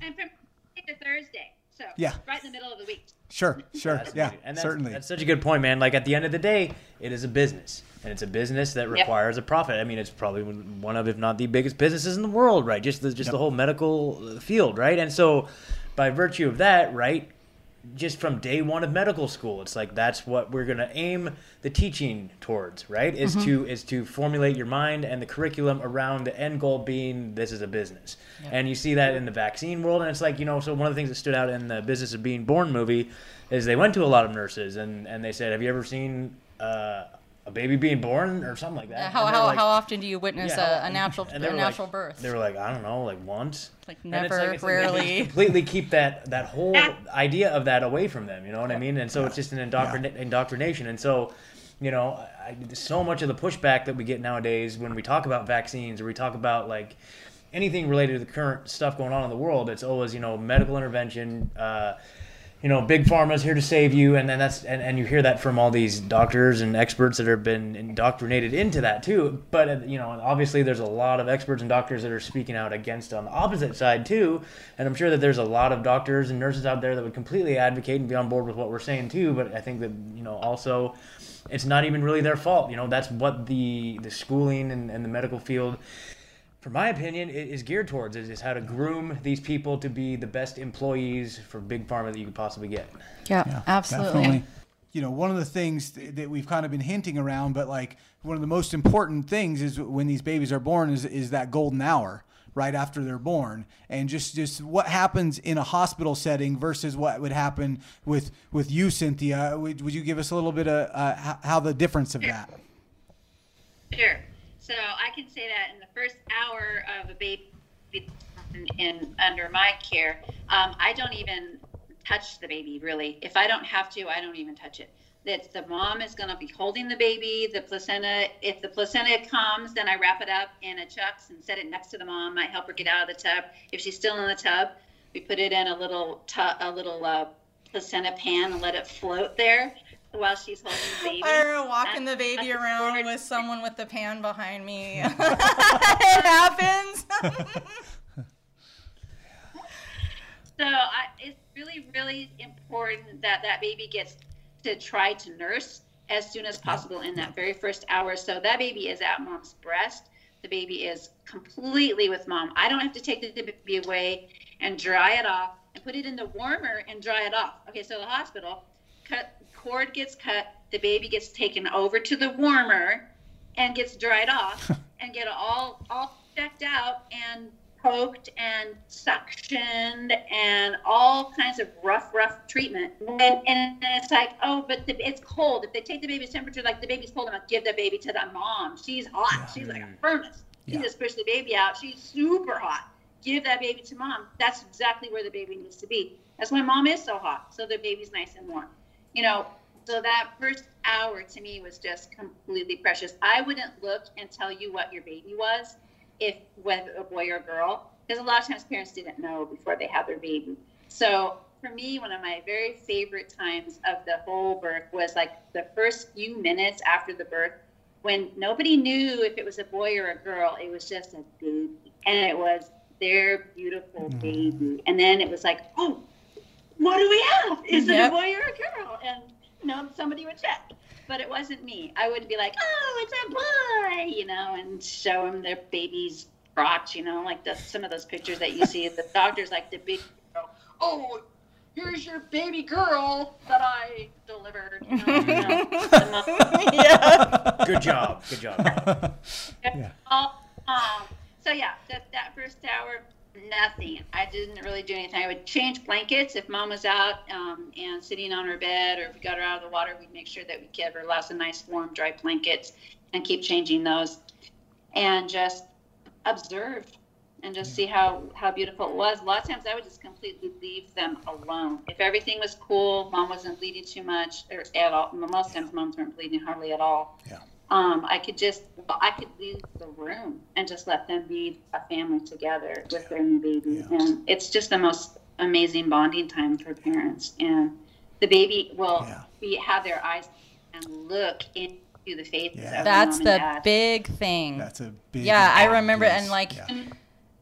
And from Monday to Thursday, so Yeah. right in the middle of the week. sure sure yeah and that's, certainly That's such a good point, man. Like at the end of the day, it is a business, and it's a business that requires a profit. I mean, it's probably one of, if not the biggest businesses in the world, right? Just the just the whole medical field, right? And so, by virtue of that, right, just from day one of medical school, it's like that's what we're gonna aim the teaching towards, right? Is to is to formulate your mind and the curriculum around the end goal being this is a business, and you see that in the vaccine world, and it's like you know, so one of the things that stood out in the Business of Being Born movie is they went to a lot of nurses and and they said, have you ever seen uh, a baby being born or something like that. How, how, like- how often do you witness yeah, a, how- a natural *laughs* a natural like- birth? They were like, I don't know, like once. Like And it's never, it's they just rarely. *laughs* completely keep that that whole idea of that away from them. You know what I mean? And so it's just an indoctrin- indoctrination. And so, you know, I, so much of the pushback that we get nowadays when we talk about vaccines or we talk about like anything related to the current stuff going on in the world, it's always you know medical intervention. Uh, you know, big pharma's here to save you, and then that's and, and you hear that from all these doctors and experts that have been indoctrinated into that too. But uh, you know, obviously there's a lot of experts and doctors that are speaking out against on the opposite side too. And I'm sure that there's a lot of doctors and nurses out there that would completely advocate and be on board with what we're saying too. But I think that you know also it's not even really their fault. You know, that's what the the schooling and, and the medical field for my opinion, it is geared towards is, is how to groom these people to be the best employees for big pharma that you could possibly get. Yeah, Yeah, absolutely. definitely. You know, one of the things th- that we've kind of been hinting around, but like one of the most important things is when these babies are born is is that golden hour right after they're born, and just just what happens in a hospital setting versus what would happen with with you, Cynthia. Would, would you give us a little bit of uh, how, how the difference of that? Sure. So I can say that in the first hour of a baby in, in under my care, um, I don't even touch the baby really. If I don't have to, I don't even touch it. That the mom is going to be holding the baby. The placenta, if the placenta comes, then I wrap it up in a chucks and set it next to the mom. Might help her get out of the tub. If she's still in the tub, we put it in a little tu- a little uh, placenta pan and let it float there while she's holding the baby. Or walking the baby that's around forward. with someone with the pan behind me. *laughs* *laughs* it happens. *laughs* So I, it's really, really important that that baby gets to try to nurse as soon as possible in that very first hour. So that baby is at mom's breast. The baby is completely with mom. I don't have to take the baby away and dry it off and put it in the warmer and dry it off. Okay, so the hospital cut cord gets cut, the baby gets taken over to the warmer and gets dried off *laughs* and get all all checked out and poked and suctioned and all kinds of rough, rough treatment. And, and it's like, oh, but the, it's cold. If they take the baby's temperature, like the baby's cold, I'm gonna give the baby to the mom. She's hot. She's like a furnace. You Yeah. just push the baby out. She's super hot. Give that baby to mom. That's exactly where the baby needs to be. That's why mom is so hot, so the baby's nice and warm. You know, so that first hour to me was just completely precious. I wouldn't look and tell you what your baby was if whether a boy or girl, because a lot of times parents didn't know before they had their baby. So for me, one of my very favorite times of the whole birth was like the first few minutes after the birth when nobody knew if it was a boy or a girl. It was just a baby, and it was their beautiful mm. baby. And then it was like, oh, what do we have? Is it a boy or a girl? And you know, somebody would check. But it wasn't me. I would be like, oh, it's a boy, you know, and show them their baby's crotch, you know, like the, some of those pictures that you see. The *laughs* doctor's like the big, girl, oh, here's your baby girl that I delivered. You know, you know, *laughs* yeah. Good job. Good job. *laughs* Yeah. Um, so yeah, that, that first hour, nothing. I didn't really do anything. I would change blankets if mom was out um, and sitting on her bed, or if we got her out of the water, we'd make sure that we give her lots of nice, warm, dry blankets and keep changing those, and just observe and just see how how beautiful it was. A lot of times, I would just completely leave them alone. If everything was cool, mom wasn't bleeding too much, or at all. Most times, moms weren't bleeding hardly at all Yeah. Um, I could just I could leave the room and just let them be a family together with their new baby, Yeah. and it's just the most amazing bonding time for parents. And the baby will Yeah. be have their eyes and look into the faces Yeah. That's the dad. big thing. That's a big. Yeah, I remember, piece. and, like, Yeah.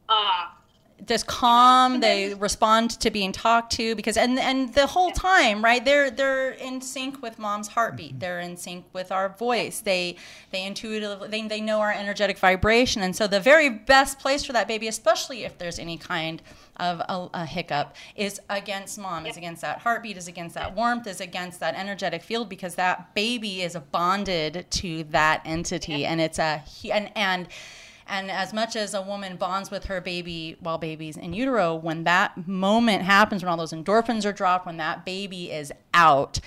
Ah, just calm mm-hmm. they respond to being talked to because and and the whole time right they're they're in sync with mom's heartbeat. Mm-hmm. They're in sync with our voice. They they intuitively they, they know our energetic vibration. And so the very best place for that baby especially if there's any kind of a, a hiccup is against mom. Is against that heartbeat is against that warmth is against that energetic field because that baby is bonded to that entity. And it's a and and and as much as a woman bonds with her baby while baby's in utero, when that moment happens, when all those endorphins are dropped, when that baby is out,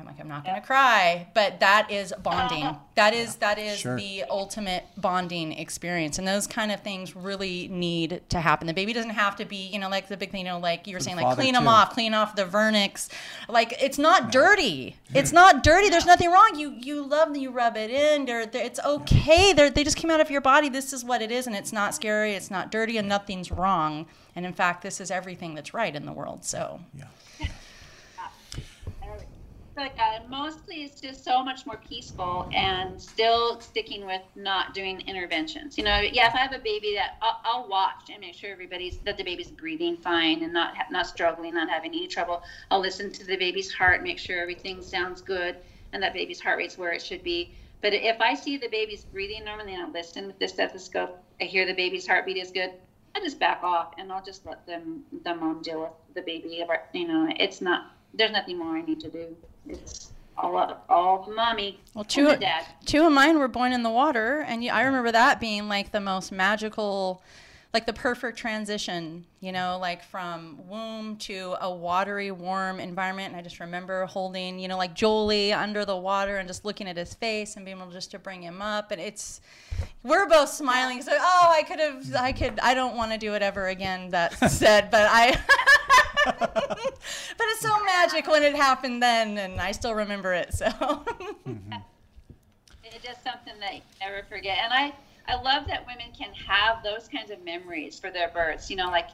I'm like, I'm not going to cry, but that is bonding. Uh-huh. That is that is Sure. the ultimate bonding experience, and those kind of things really need to happen. The baby doesn't have to be, you know, like the big thing, you know, like you were saying, like father, clean them off, clean off the vernix. Like it's not dirty. It's not dirty. There's nothing wrong. You you love you rub it in. They're, they're, it's okay. They're, they just came out of your body. This is what it is, and it's not scary. It's not dirty, and nothing's wrong. And in fact, this is everything that's right in the world. So. Yeah. But uh, mostly it's just so much more peaceful and still sticking with not doing interventions. You know, yeah, if I have a baby that I'll, I'll watch and make sure everybody's that the baby's breathing fine and not not struggling, not having any trouble. I'll listen to the baby's heart, make sure everything sounds good and that baby's heart rate's where it should be. But if I see the baby's breathing normally and I listen with the stethoscope, I hear the baby's heartbeat is good. I just back off and I'll just let them the mom deal with the baby. You know, it's not there's nothing more I need to do. It's all up, all mommy Well, and two the dad. two of mine were born in the water, and I remember that being like the most magical, like the perfect transition. You know, like from womb to a watery, warm environment. And I just remember holding, you know, like Jolie under the water and just looking at his face and being able just to bring him up. And it's we're both smiling. So, oh, I could have, I could, I don't want to do it ever again. That *laughs* said, but I. *laughs* but it's so magic when it happened then, and I still remember it. So. *laughs* Mm-hmm. It's just something that you never forget. And I, I love that women can have those kinds of memories for their births. You know, like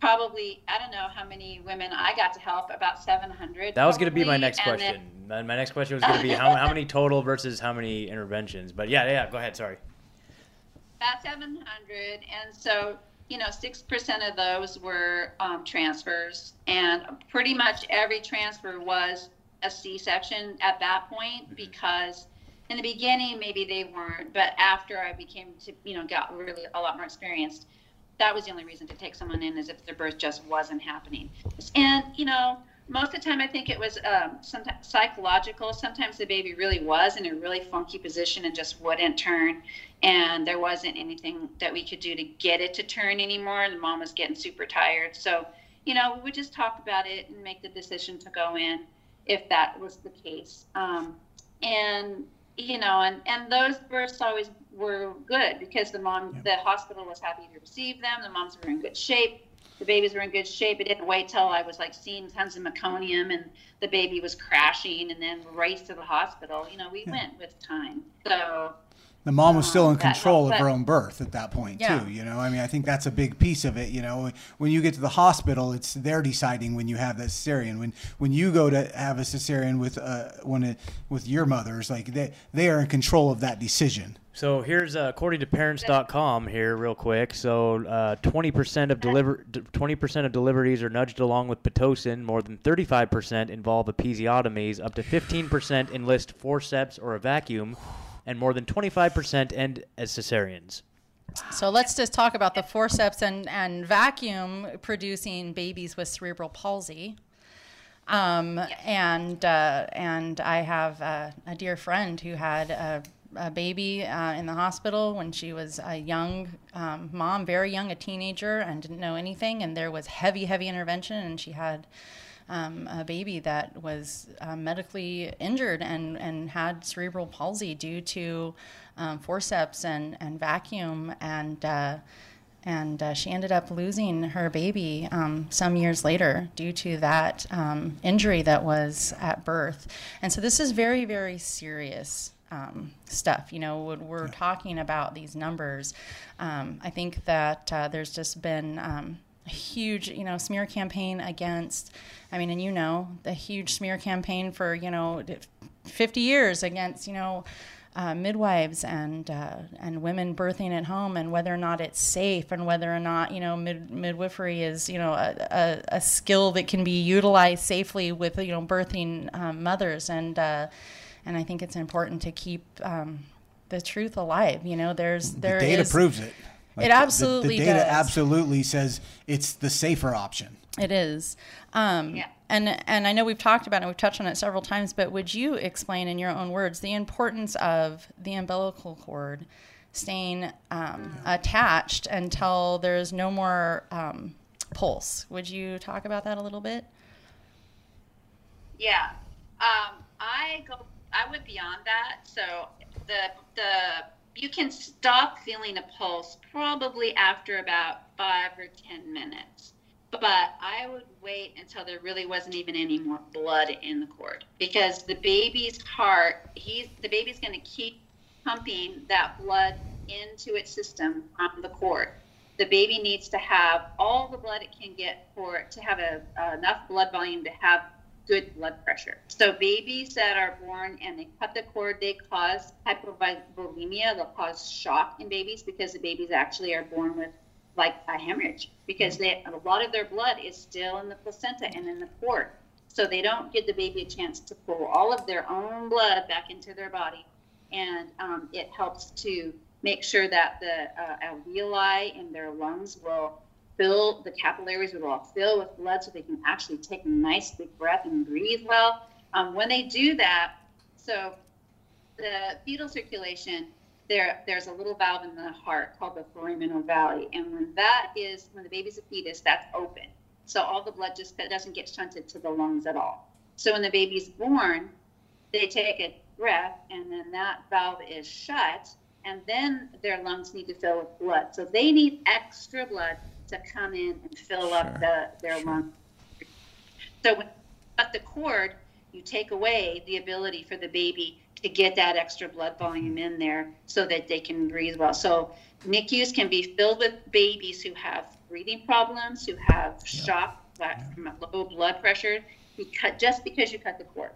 probably, I don't know how many women I got to help, about 700. That was going to be my next And question. My my next question was going to be how, how many total versus how many interventions. But yeah, yeah, go ahead. Sorry. about 700 and so you know 6% of those were um, transfers and pretty much every transfer was a c-section at that point because in the beginning maybe they weren't but after i became to you know got really a lot more experienced that was the only reason to take someone in is if their birth just wasn't happening. And you know most of the time i think it was um, sometimes psychological. Sometimes the baby really was in a really funky position and just wouldn't turn and there wasn't anything that we could do to get it to turn anymore and the mom was getting super tired. So you know we would just talk about it and make the decision to go in if that was the case. Um, and you know and and those births always were good because the mom the hospital was happy to receive them the moms were in good shape the babies were in good shape. It didn't wait till I was like seeing tons of meconium and the baby was crashing and then race to the hospital. You know, we went with time. So The mom was still in Um, that control of her own birth at that point Yeah. too. You know, I mean, I think that's a big piece of it. You know, when you get to the hospital, it's they're deciding when you have that cesarean. When when you go to have a cesarean with uh when it, with your mothers, like they they are in control of that decision. So here's uh, according to parents.com here real quick. So uh, 20% of deliver 20% of deliveries are nudged along with pitocin. More than 35% involve episiotomies. Up to 15% enlist forceps or a vacuum, and more than 25% end as cesareans. So let's just talk about the forceps and, and vacuum producing babies with cerebral palsy. Um, and uh, and I have uh, a dear friend who had a, a baby uh, in the hospital when she was a young um, mom, very young, a teenager, and didn't know anything. And there was heavy, heavy intervention, and she had um, a baby that was uh, medically injured and, and had cerebral palsy due to um, forceps and, and vacuum. And, uh, and uh, she ended up losing her baby um, some years later due to that um, injury that was at birth. And so this is very, very serious um, stuff. You know, when we're talking about these numbers, um, I think that uh, there's just been um, huge, you know, smear campaign against. I mean, and you know, the huge smear campaign for you know, 50 years against you know. Uh, midwives and uh, and women birthing at home and whether or not it's safe and whether or not you know mid- midwifery is you know a, a, a skill that can be utilized safely with you know birthing um, mothers and uh, and I think it's important to keep um, the truth alive. You know, there's there the data is- proves it. It the- absolutely the, data does. absolutely says it's the safer option. It is. Um, Yeah. And and I know we've talked about it, we've touched on it several times, but would you explain in your own words the importance of the umbilical cord staying um, attached until there's no more um, pulse? Would you talk about that a little bit? Yeah. Um, I go. I went beyond that. So the the you can stop feeling a pulse probably after about five or ten minutes. But I would wait until there really wasn't even any more blood in the cord because the baby's heart, he's the baby's going to keep pumping that blood into its system from the cord. The baby needs to have all the blood it can get for to have a, uh, enough blood volume to have good blood pressure. So babies that are born and they cut the cord, they cause hypovolemia. They'll cause shock in babies because the babies actually are born with like a hemorrhage because they a lot of their blood is still in the placenta and in the cord. So they don't give the baby a chance to pull all of their own blood back into their body, and um, it helps to make sure that the uh, alveoli in their lungs will fill the capillaries will all fill with blood so they can actually take a nice big breath and breathe well. Um, when they do that, so the fetal circulation there there's a little valve in the heart called the foramen ovale, and when that is when the baby's a fetus, that's open. So all the blood just doesn't get shunted to the lungs at all. So when the baby's born, they take a breath, and then that valve is shut, and then their lungs need to fill with blood. So they need extra blood to come in and fill sure. up the, their sure. lungs. So when you cut the cord, you take away the ability for the baby to get that extra blood mm-hmm. volume in there so that they can breathe well. So NICUs can be filled with babies who have breathing problems, who have shock yeah. from low blood pressure, because, just because you cut the cord,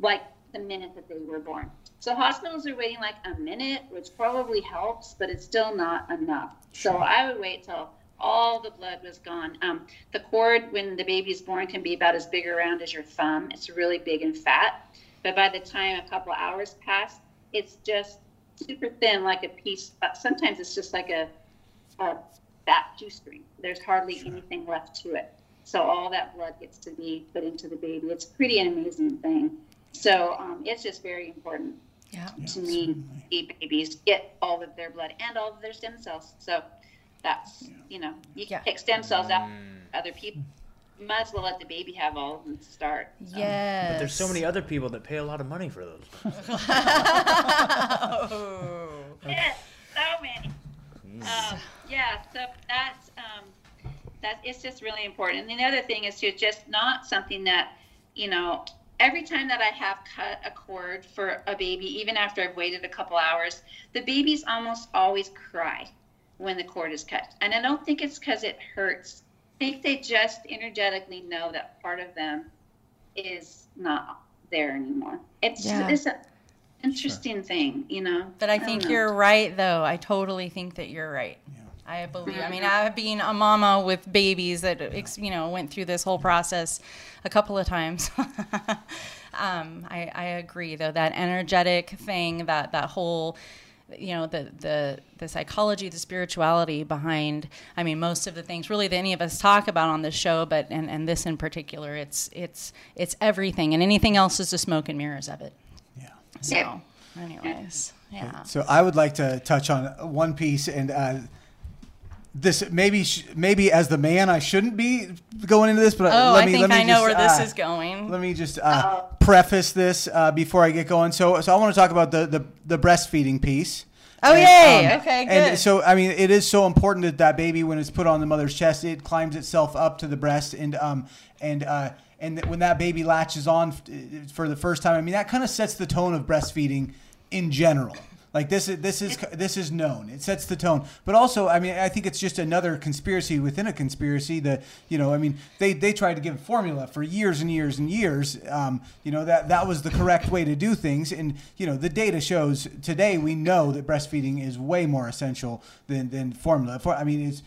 like the minute that they were born. So hospitals are waiting like a minute, which probably helps, but it's still not enough. So I would wait till all the blood was gone. Um, the cord, when the baby is born, can be about as big around as your thumb. It's really big and fat. But by the time a couple hours pass, it's just super thin, like a piece. But sometimes it's just like a, a fat shoestring. There's hardly sure. anything left to it. So all that blood gets to be put into the baby. It's pretty an amazing thing. So um, it's just very important yeah. to me see babies get all of their blood and all of their stem cells. So that's you know you can yeah. take stem cells out mm. other people you might as well let the baby have all of them to start. So. Yes. But there's so many other people that pay a lot of money for those. *laughs* oh. Yes, so many. Mm. Um, yeah, so that's um, that. It's just really important. And the other thing is to just not something that you know. Every time that I have cut a cord for a baby, even after I've waited a couple hours, the babies almost always cry when the cord is cut. And I don't think it's because it hurts I think they just energetically know that part of them is not there anymore. It's yeah. it's an interesting sure. thing, you know. But I, I think you're right, though. I totally think that you're right. Yeah. I believe. I mean, I've been a mama with babies that you know went through this whole process a couple of times. *laughs* um, I, I agree, though that energetic thing, that that whole you know the the the psychology the spirituality behind i mean most of the things really that any of us talk about on this show but and, and this in particular it's it's it's everything and anything else is the smoke and mirrors of it. Yeah. So anyways yeah. So i would like to touch on one piece and uh, this maybe maybe as the man I shouldn't be going into this, but oh, let me, I think let me I know just, where this uh, is going. Let me just uh, preface this uh, before I get going. So, so I want to talk about the the, the breastfeeding piece. Oh, and, yay! Um, okay, good. And so, I mean, it is so important that that baby, when it's put on the mother's chest, it climbs itself up to the breast, and um, and uh, and when that baby latches on for the first time, I mean, that kind of sets the tone of breastfeeding in general. Like this is this is this is known. It sets the tone. But also, I mean, I think it's just another conspiracy within a conspiracy that you know. I mean, they they tried to give formula for years and years and years. Um, you know that that was the correct way to do things, and you know the data shows today we know that breastfeeding is way more essential than than formula. For, I mean, it's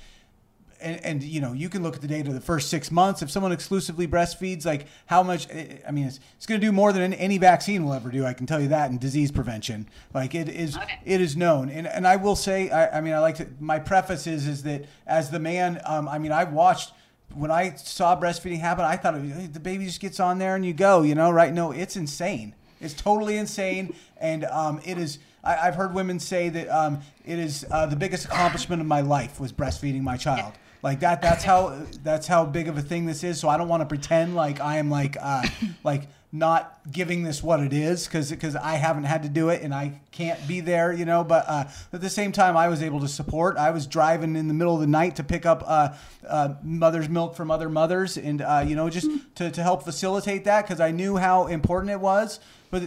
and, and, you know you can look at the data the first six months. If someone exclusively breastfeeds like how much i mean it's, it's going to do more than any vaccine will ever do i can tell you that in disease prevention. Like it is okay. it is known. And, and i will say I, I mean i like to my preface is is that as the man um, i mean i watched when i saw breastfeeding happen i thought the baby just gets on there and you go you know right? No it's insane. It's totally insane. And um, it is I, have heard women say that um, it is uh, the biggest accomplishment of my life was breastfeeding my child. Like that. That's how. That's how big of a thing this is. So I don't want to pretend like I am like uh, *laughs* like not giving this what it is because because I haven't had to do it and I can't be there, you know. But uh, at the same time, I was able to support. I was driving in the middle of the night to pick up uh, uh, mother's milk from other mothers, and uh, you know, just to, to help facilitate that because I knew how important it was. But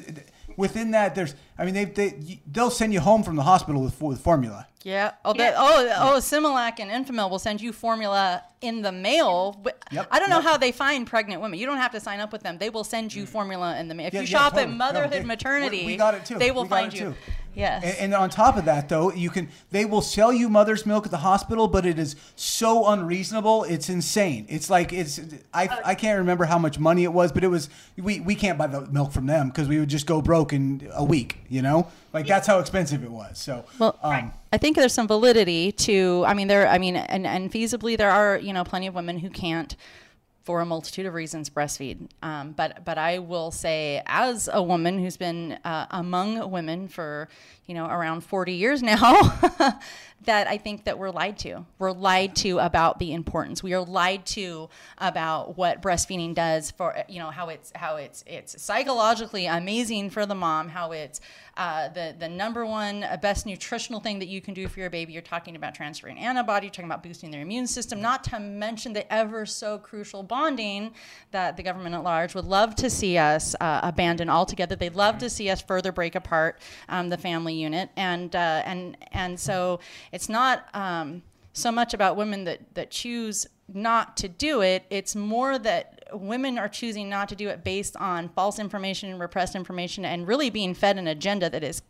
within that, there's, I mean, they they they'll send you home from the hospital with with formula. Yeah. Oh, that, oh, oh, Similac and Enfamil will send you formula in the mail. But Yep, I don't know yep. how they find pregnant women. You don't have to sign up with them. They will send you mm. formula in the mail. If Yeah, you yeah, shop totally. at No, Motherhood they- Maternity, we got it too. they will We got find it you. too. Yes. And, and on top of that, though, you can they will sell you mother's milk at the hospital, but it is so unreasonable. It's insane. It's like it's I, I can't remember how much money it was, but it was we, we can't buy the milk from them because we would just go broke in a week. You know, like that's how expensive it was. So Well, um, I think there's some validity to. I mean, there. I mean, and and feasibly, there are you know plenty of women who can't, for a multitude of reasons, breastfeed. Um, but but I will say, as a woman who's been uh, among women for you know around 40 years now, *laughs* that I think that we're lied to. We're lied to about the importance. We are lied to about what breastfeeding does for you know how it's how it's it's psychologically amazing for the mom. How it's uh, the the number one uh, best nutritional thing that you can do for your baby. You're talking about transferring antibody. You're talking about boosting their immune system. Not to mention the ever so crucial bonding that the government at large would love to see us uh, abandon altogether. They'd love to see us further break apart um, the family unit. And uh, and and so it's not. Um, so much about women that, that choose not to do it. It's more that women are choosing not to do it based on false information and repressed information and really being fed an agenda that is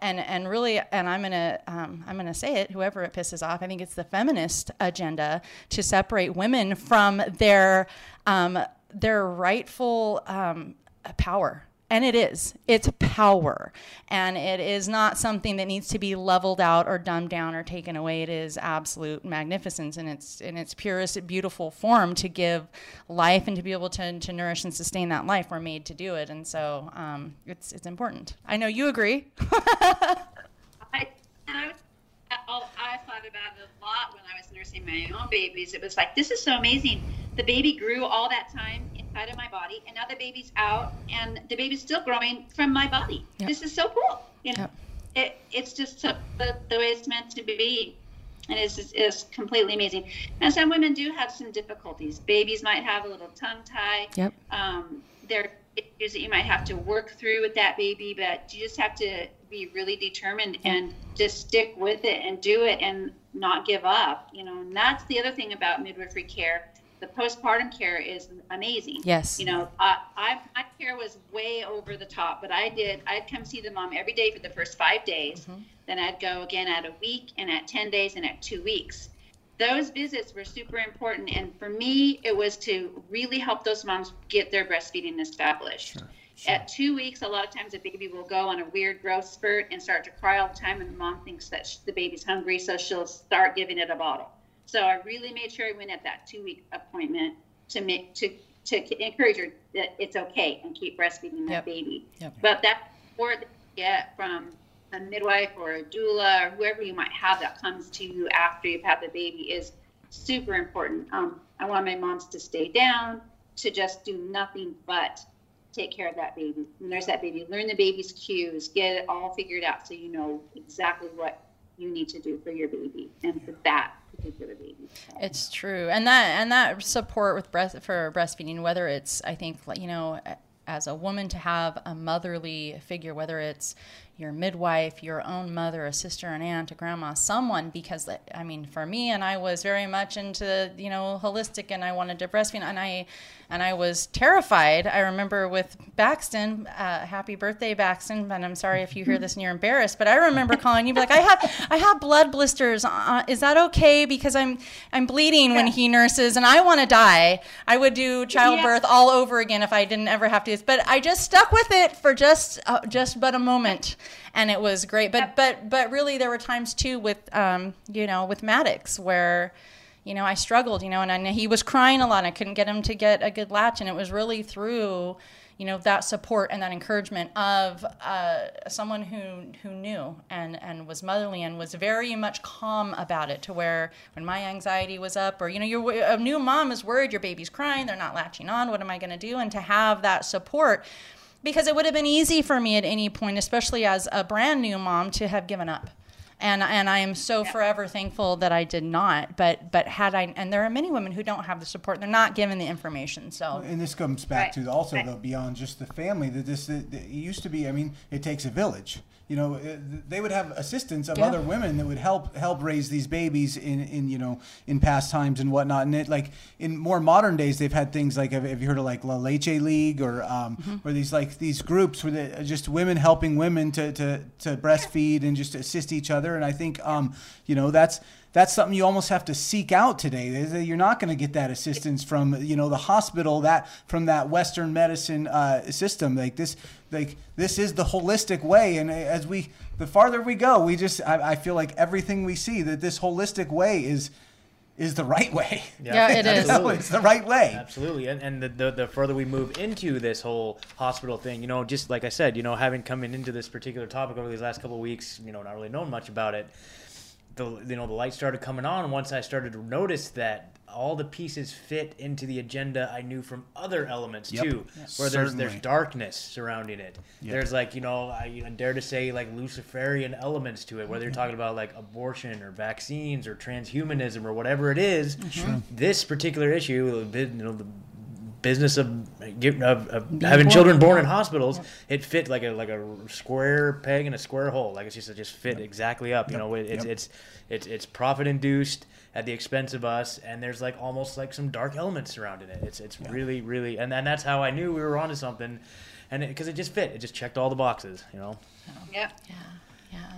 and and really and I'm gonna um, I'm gonna say it whoever it pisses off I think it's the feminist agenda to separate women from their um, their rightful um, power and it is. It's power. And it is not something that needs to be leveled out or dumbed down or taken away. It is absolute magnificence in its in its purest beautiful form to give life and to be able to, to nourish and sustain that life. We're made to do it. And so um, it's it's important. I know you agree. I, I, I'll- I thought about it a lot when I was nursing my own babies. It was like, this is so amazing. The baby grew all that time inside of my body, and now the baby's out, and the baby's still growing from my body. Yep. This is so cool. You know, Yep. it, it's just the, the way it's meant to be. And it's, it's, it's completely amazing. And some women do have some difficulties. Babies might have a little tongue tie yep um, there are issues that you might have to work through with that baby, but you just have to be really determined and just stick with it and do it and not give up. You know, and that's the other thing about midwifery care. The postpartum care is amazing. Yes. You know, I, I my care was way over the top, but I did. I'd come see the mom every day for the first five days. Mm-hmm. Then I'd go again at a week and at ten days and at two weeks those visits were super important and for me it was to really help those moms get their breastfeeding established at two weeks a lot of times a baby will go on a weird growth spurt and start to cry all the time and the mom thinks that the baby's hungry so she'll start giving it a bottle so i really made sure i went at that two week appointment to make to to encourage her that it's okay and keep breastfeeding that Yep. baby Yep. but that support that you get from a midwife or a doula or whoever you might have that comes to you after you've had the baby is super important. Um, I want my moms to stay down, to just do nothing but take care of that baby. nurse that baby, learn the baby's cues, get it all figured out so you know exactly what you need to do for your baby and for that particular. It's true, and that and that support with breast for breastfeeding, whether it's I think you know as a woman to have a motherly figure, whether it's your midwife, your own mother, a sister, an aunt, a grandma, someone, because I mean, for me, and I was very much into you know holistic, and I wanted to breastfeed, and I and I was terrified. I remember with Baxton, uh, happy birthday, Baxton, and I'm sorry if you hear this and you're embarrassed, but I remember calling you, be like, I have I have blood blisters. Uh, is that okay? Because I'm I'm bleeding when he nurses, and I want to die. I would do childbirth all over again if I didn't ever have to. But I just stuck with it for just uh, just but a moment, and it was great. But but but really, there were times too with um, you know with Maddox where you know, I struggled, you know, and I, he was crying a lot. I couldn't get him to get a good latch, and it was really through, you know that support and that encouragement of uh, someone who who knew and and was motherly and was very much calm about it to where when my anxiety was up or you know you're a new mom is worried your baby's crying. They're not latching on. What am i going to do? And to have that support because it would have been easy for me at any point especially as a brand new mom to have given up and and I am so forever thankful that I did not. But but had I, and there are many women who don't have the support. They're not given the information. So And this comes back Right. to also Right. though beyond just the family that this that it used to be. I mean, it takes a village. You know, uh, they would have assistance of Yeah. other women that would help help raise these babies in in you know in past times and whatnot. And it like in more modern days, they've had things like have, have you heard of like La Leche League or um, Mm-hmm. or these like these groups where they, just women helping women to to to breastfeed and just assist each other. And I think um, you know that's that's something you almost have to seek out today. You're not going to get that assistance from you know the hospital that from that Western medicine uh, system. Like this, like this is the holistic way. And as we the farther we go, we just I, I feel like everything we see that this holistic way is is the right way. Yeah, it *laughs* is. absolutely. it's the right way. Absolutely, and, and the, the the further we move into this whole hospital thing, you know, just like I said, you know, having coming into this particular topic over these last couple of weeks, you know, not really knowing much about it, the you know the light started coming on once I started to notice that all the pieces fit into the agenda I knew from other elements Yep. too, where there's Certainly. there's darkness surrounding it. There's like you know I you know, dare to say like Luciferian elements to it, whether you're mm-hmm. talking about like abortion or vaccines or transhumanism or whatever it is. Mm-hmm. This particular issue, you know the business of, give- of, of having born. children born in hospitals, it fit like a like a square peg in a square hole. Like it's just it just fit exactly up. You Yep. know, it, it's Yep. it's it's it's profit induced at the expense of us, and there's like almost like some dark elements surrounding it. It's it's really really, and and that's how I knew we were onto something, and because it, just fit, it just checked all the boxes. You know. Yep. Yeah, yeah.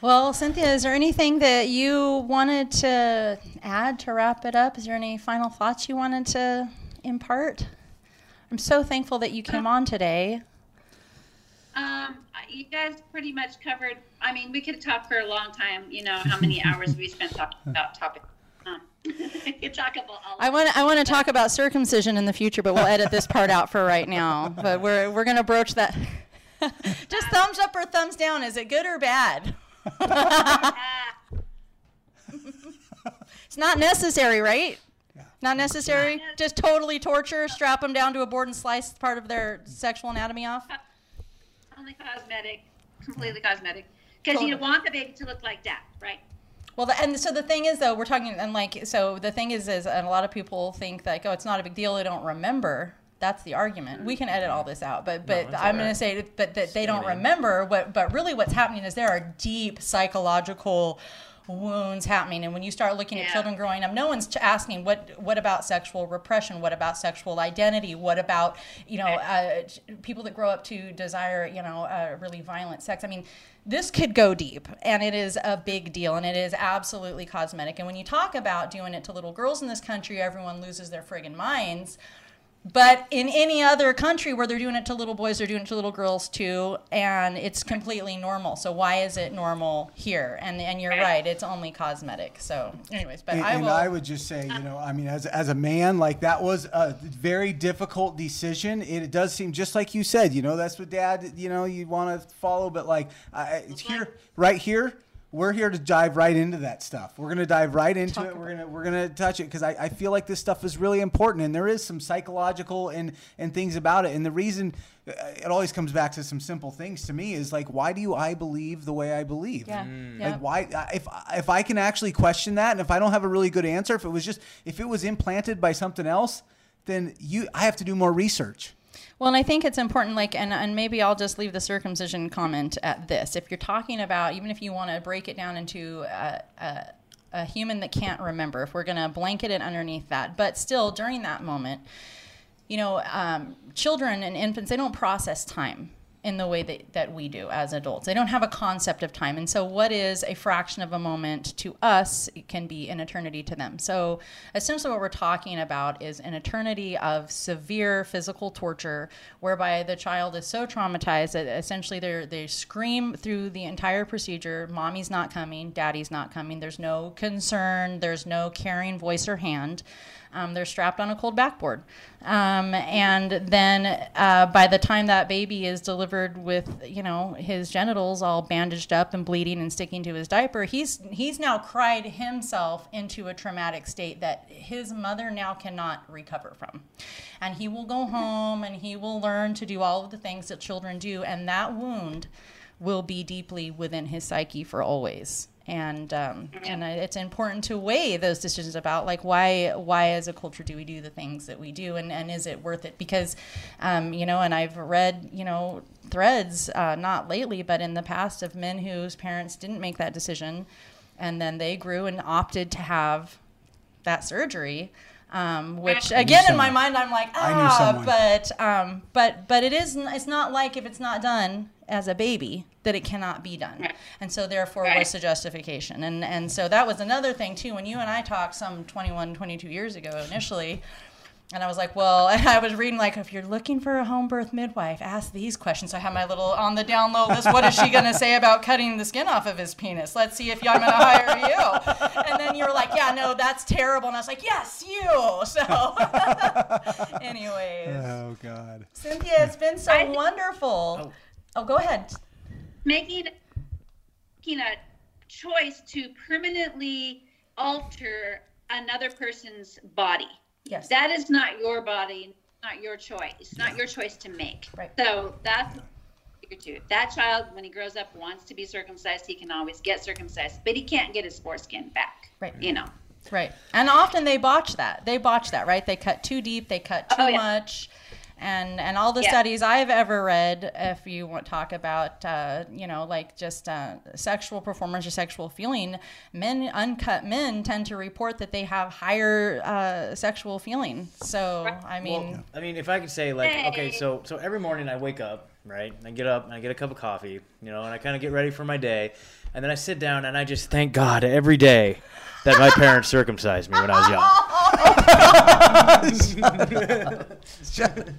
Well, Cynthia, is there anything that you wanted to add to wrap it up? Is there any final thoughts you wanted to impart? I'm so thankful that you came on today. Um, you guys pretty much covered. I mean, we could talk for a long time. You know how many hours we spent talking *laughs* about topics. Um, *laughs* talk about all. I want I want to talk about circumcision in the future, but we'll edit this part out for right now. *laughs* But we're we're gonna broach that. Just thumbs up or thumbs down. Is it good or bad? Ah, It's not necessary, right? Not necessary. Not Just totally torture, strap them down to a board and slice part of their sexual anatomy off. Uh, only cosmetic, completely cosmetic, because you want the baby to look like that, right? Well, the, and so the thing is, though, we're talking, and like, so the thing is, is, and a lot of people think like, oh, it's not a big deal. They don't remember. That's the argument. We can edit all this out, but but it's I'm all going to say that, that they don't remember. What, but really, what's happening is there are deep psychological wounds happening. And when you start looking at children growing up no one's asking what what about sexual repression? What about sexual identity? What about you know uh, people that grow up to desire you know uh, really violent sex? I mean this could go deep and it is a big deal and it is absolutely cosmetic. And when you talk about doing it to little girls in this country everyone loses their friggin' minds but in any other country where they're doing it to little boys, they're doing it to little girls too, and it's completely normal. So why is it normal here? And and you're right, it's only cosmetic. So, anyways, but And, I and. I would just say, you know, I mean, as, as a man, like that was a very difficult decision. It, it does seem just like you said, you know, that's what dad, you know, you want to follow, but like I, it's here, right here, we're here to dive right into that stuff. We're gonna dive right into Talk it. We're gonna we're gonna touch it because I, I feel like this stuff is really important, and there is some psychological and and things about it. And the reason uh, it always comes back to some simple things to me is like, why do I believe the way I believe? Yeah, Mm. yeah. Like why if if I can actually question that and if I don't have a really good answer if it was just if it was implanted by something else then you I have to do more research. Well, and I think it's important, like, and, and maybe I'll just leave the circumcision comment at this. If you're talking about, even if you want to break it down into a, a, a human that can't remember, if we're going to blanket it underneath that, but still during that moment, you know, um, children and infants, they don't process time in the way that, that we do as adults. They don't have a concept of time. And so, what is a fraction of a moment to us can be an eternity to them. So, essentially, what we're talking about is an eternity of severe physical torture whereby the child is so traumatized that essentially they scream through the entire procedure mommy's not coming, daddy's not coming, there's no concern, there's no caring voice or hand. Um, they're strapped on a cold backboard. Um, and then uh, by the time that baby is delivered with, you know, his genitals all bandaged up and bleeding and sticking to his diaper, he's he's now cried himself into a traumatic state that his mother now cannot recover from. And he will go home and he will learn to do all of the things that children do, and that wound will be deeply within his psyche for always and um, and it's important to weigh those decisions about like why why as a culture do we do the things that we do? And, and is it worth it? Because um, you know and I've read you know threads uh, not lately but in the past of men whose parents didn't make that decision and then they grew and opted to have that surgery um, which again in my mind I'm like ah but um, but but it is it's not like if it's not done as a baby that it cannot be done. Right. and so therefore Right. what's the justification. And and so that was another thing too. When you and i talked some 21 22 years ago initially and i was like well *laughs* i was reading like if you're looking for a home birth midwife ask these questions. So i have my little on the down low list. What is she going to say about cutting the skin off of his penis? Let's see if i'm going to hire you. And then you were like yeah no that's terrible. And i was like yes you. So *laughs* anyways. Oh God. cynthia it's been so I- wonderful oh Oh, go ahead making making a choice to permanently alter another person's body. yes That is not your body, not your choice, It's not your choice to make. Right. So that's figure too. That child, when he grows up, wants to be circumcised. He can always get circumcised, but he can't get his foreskin back. Right. You know. Right. And often they botch that. They botch that, right? They cut too deep, they cut oh, too Oh, yeah. much. And and all the Yeah. studies I've ever read, if you want to talk about, uh, you know, like just uh, sexual performance or sexual feeling, men, uncut men, tend to report that they have higher uh, sexual feeling. So I mean, Well, I mean, if I could say like, okay, so so every morning I wake up, right? I get up and I get a cup of coffee, you know, and I kind of get ready for my day, and then I sit down and I just thank God every day that my parents circumcised me when I was young.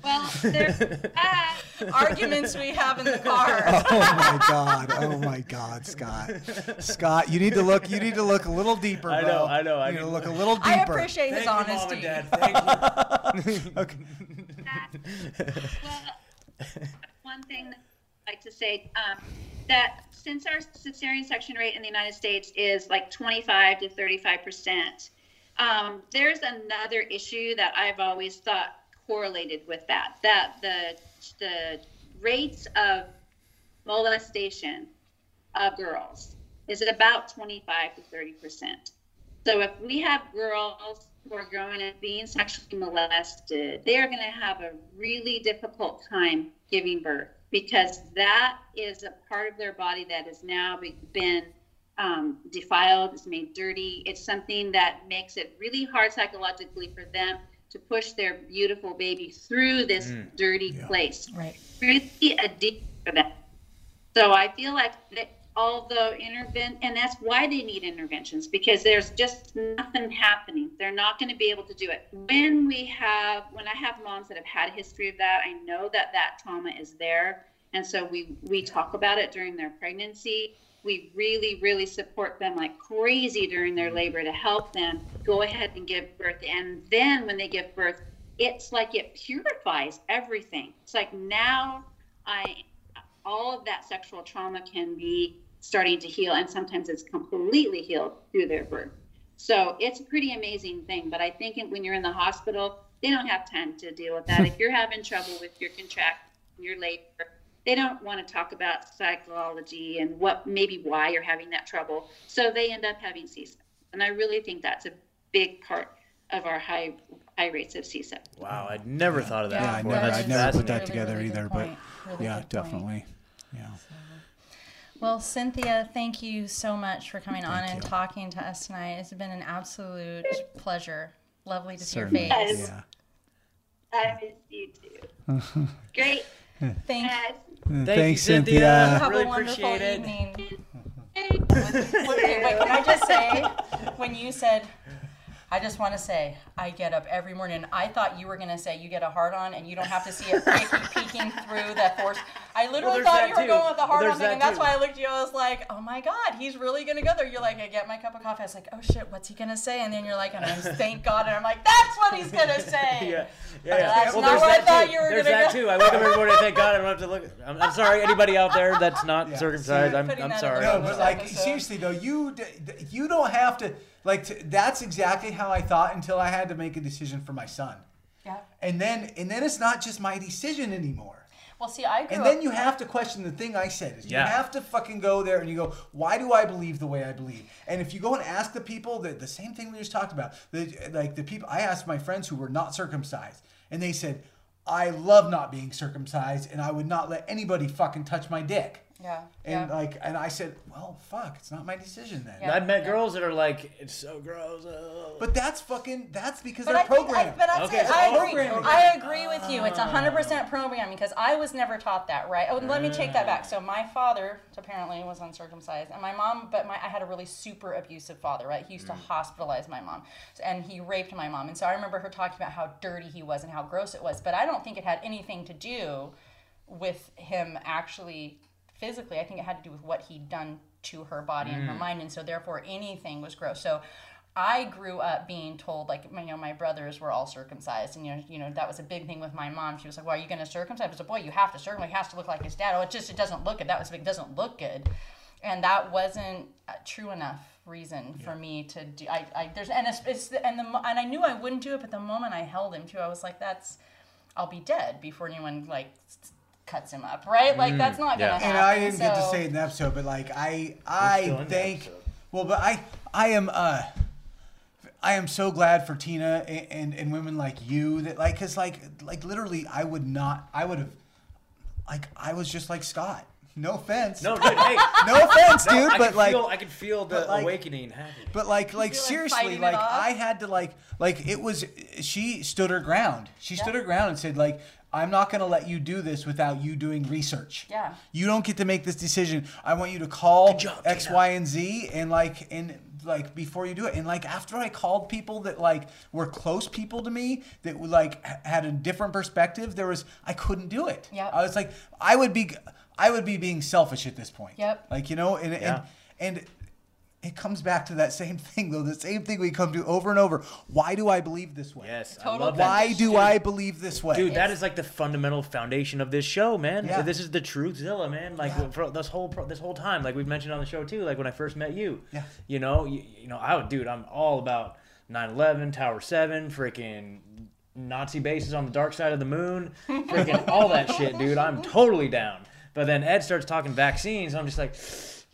Well, there's that. arguments we have in the car. *laughs* Oh my God. Oh my God, Scott. Scott, you need to look. You need to look a little deeper. I know, I know, I need to look a little deeper. I appreciate his Thank you, honesty. mom and dad. Thank you. *laughs* Okay. Well, one thing that I'd like to say um, that since our cesarean section rate in the United States is like 25 to 35 percent, um, there's another issue that I've always thought correlated with that. That the the rates of molestation of girls is at about 25 to 30 percent. So if we have girls who are growing up being sexually molested, they are going to have a really difficult time giving birth because that is a part of their body that has now been um, defiled, is made dirty. It's something that makes it really hard psychologically for them to push their beautiful baby through this dirty place Right. really a deep for that. So I feel like that although intervent, and that's why they need interventions because there's just nothing happening. They're not going to be able to do it. When we have, when I have moms that have had a history of that, I know that that trauma is there, and so we we talk about it during their pregnancy. We really, really support them like crazy during their mm-hmm. labor to help them go ahead and give birth. And then when they give birth, it's like it purifies everything. It's like now I all of that sexual trauma can be starting to heal and sometimes it's completely healed through their birth. So it's a pretty amazing thing. But I think when you're in the hospital, they don't have time to deal with that. *laughs* if you're having trouble with your contract, your labor, they don't want to talk about psychology and what maybe why you're having that trouble. So they end up having C-section. And I really think that's a big part of our high high rates of C-section. Wow, I'd never thought of that Yeah, I never, I'd never put that fascinating. together really either. point. But Really yeah, good point. definitely. Yeah. Well, Cynthia, thank you so much for coming on Thank and talking to us tonight. It's been an absolute pleasure. Lovely to see your Certainly. face. Yes. Yeah. I miss you too. *laughs* Great. Thank. Thank Thanks, you, Cynthia. Cynthia. Have Really a wonderful appreciate it. evening. Okay, wait, can I just say, when you said, I just want to say, I get up every morning. I thought you were going to say you get a hard on and you don't have to see it peeking, peeking through the force. I literally there's thought you were too. going with the Well, hard there's on thing, that and that's too. why I looked at you. I was like, oh my God, he's really going to go there. You're like, I get my cup of coffee. I was like, oh shit, what's he going to say? And then you're like, and I'm thank God. And I'm like, that's what he's going *laughs* to say. yeah, But yeah. that's well, not there's where I that thought too. you were There's gonna that go. too. I wake up every morning. Thank God I don't have to look. I'm, I'm sorry, anybody out there that's not Yeah. circumcised. I'm, I'm sorry. No, but like Episode. seriously though, you d- d- you don't have to like. T- that's exactly how I thought until I had to make a decision for my son, Yeah. and then and then it's not just my decision anymore. Well, see, I grew And then up- you have to question the thing I said. Is Yeah. You have to fucking go there and you go, why do I believe the way I believe? And if you go and ask the people that the same thing we just talked about, the, like the people I asked my friends who were not circumcised, and they said, I love not being circumcised, and I would not let anybody fucking touch my dick. Yeah. And yeah. like, and I said, well, fuck, it's not my decision then. Yeah. I've met girls that are like, it's so gross. oh." But that's fucking, that's because But they're I think, I, programmed. but that's Okay, it. so I agree. programming. I agree with you. It's hundred percent programming because I was never taught that, right? Oh, let me take that back. So my father apparently was uncircumcised, and my mom, but my I had a really super abusive father, right? He used to mm. hospitalize my mom, and he raped my mom, and so I remember her talking about how dirty he was and how gross it was. But I don't think it had anything to do with him actually physically. I think it had to do with what he'd done to her body and her mm. mind, and so therefore anything was gross. So I grew up being told, like, you know, my brothers were all circumcised, and you know, you know, that was a big thing with my mom. She was like, "Well, are you going to circumcise?" I was like, "Boy, you have to circumcise. He has to look like his dad." Oh, it just it doesn't look good. That was big. It doesn't look good, and that wasn't a true enough reason for me to do. I, I there's and it's, it's the, and the and I knew I wouldn't do it, but the moment I held him to, I was like, "That's I'll be dead before anyone like." S- cuts him up right like that's not yeah. gonna happen and I didn't get to say it in the episode, but like I, I think, well, but I, I am, uh, I am so glad for Tina and, and, and women like you that like, cause like, like literally, I would not, I would have, like, I was just like Scott. No offense. No, dude, hey. *laughs* no offense, No, dude. I but can like, feel, I can feel the like- awakening happening. but like, like feel like seriously, like? I had to like, like it was. She stood her ground. She stood her ground and said, like, I'm not going to let you do this without you doing research. Yeah. You don't get to make this decision. I want you to call job, X, Tina. Y, and Z, and like, and like before you do it, and like after I called people that like were close people to me that like had a different perspective, there was I couldn't do it. Yep. I was like, I would be, I would be being selfish at this point. Yep. Like you know, and Yeah. and and it comes back to that same *laughs* thing though the same thing we come to over and over why do i believe this way Yes, I Total love that. why do Dude, i believe this way Dude, that is like the fundamental foundation of this show, man. Yeah. This is the truthzilla, man. Like Yeah. for this whole this whole time, like we've mentioned on the show too. Like when I first met you, Yeah. You know, you, you know, I would, dude. I'm all about 9/11, Tower Seven, freaking Nazi bases on the dark side of the moon, freaking all that *laughs* shit, dude. I'm totally down. But then Ed starts talking vaccines. I'm just like,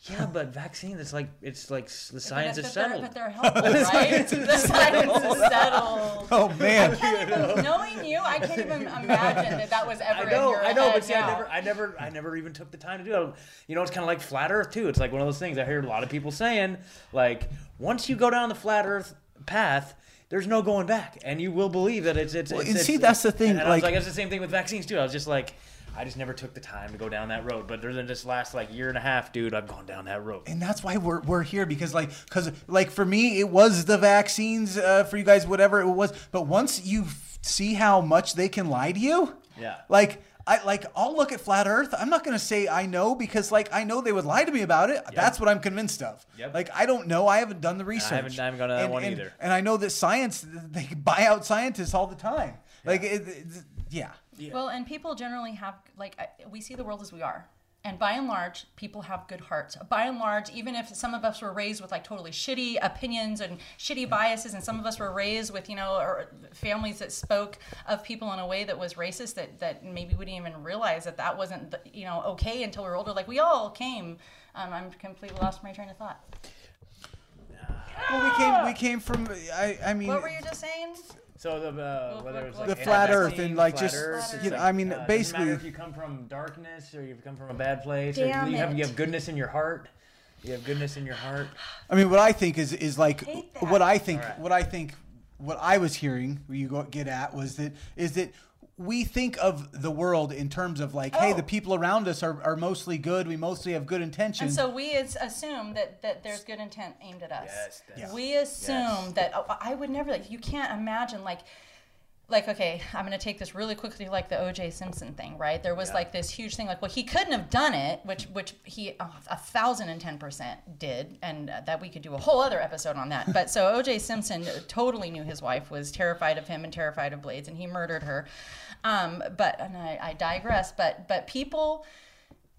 yeah, but vaccines, it's like it's like the science but *laughs* *laughs* is they're- settled. But they're helpful, right? the science is settled. oh man can't even, knowing you, I can't even imagine that that was ever I know, in your I know, head but see, I never, I never, I never even took the time to do it. You know, it's kind of like flat Earth too. It's like one of those things I heard a lot of people saying, like once you go down the flat Earth path. There's no going back, and you will believe that it's it's. Well, it's, and it's- see, that's the thing, And I was like- like, it's the same thing with vaccines too. I was just like, I just never took the time to go down that road. But during this last like year and a half, dude, I've gone down that road. and that's why we're, we're here because like because like for me it was the vaccines uh, for you guys whatever it was but once you f- see how much they can lie to you Yeah. like I like I'll look at flat Earth. I'm not gonna say I know because like I know they would lie to me about it. That's what I'm convinced of. Yep. Like I don't know. I haven't done the research. haven't- I haven't gone to that and, one and- either. And I know that science they buy out scientists all the time. Like it, it- yeah. Well, and people generally have like we see the world as we are. And by and large, people have good hearts. By and large, even if some of us were raised with like totally shitty opinions and shitty biases, and some of us were raised with, you know, or families that spoke of people in a way that was racist, that, that maybe we didn't even realize that that wasn't, you know, okay until we were older. Like we all came. Um, I'm completely lost my train of thought. Well, we came we came from I I mean What were you just saying? So the uh, whether it's like The flat Earth and, like, just, Earth, you know, like, I mean, uh, basically- if you come from darkness or you've come from a bad place or Damn you have you have goodness in your heart. You have goodness in your heart. I mean, what I think is is like Hate that. what I think All right. what I think what I was hearing where you go get at was that is that we think of the world in terms of like, hey, Oh. the people around us are, are mostly good. We mostly have good intentions. And so we as- assume that, that there's good intent aimed at us. Yes, that's- We assume that oh, I would never like you can't imagine like like okay, I'm going to take this really quickly like the OJ Simpson thing, right? There was Yeah. like this huge thing like well he couldn't have done it, which which he oh, a thousand and ten percent did, and uh, that we could do a whole other episode on that. But so *laughs* OJ Simpson totally knew his wife was terrified of him and terrified of Blades, and he murdered her. Um, but and I, I digress. But but people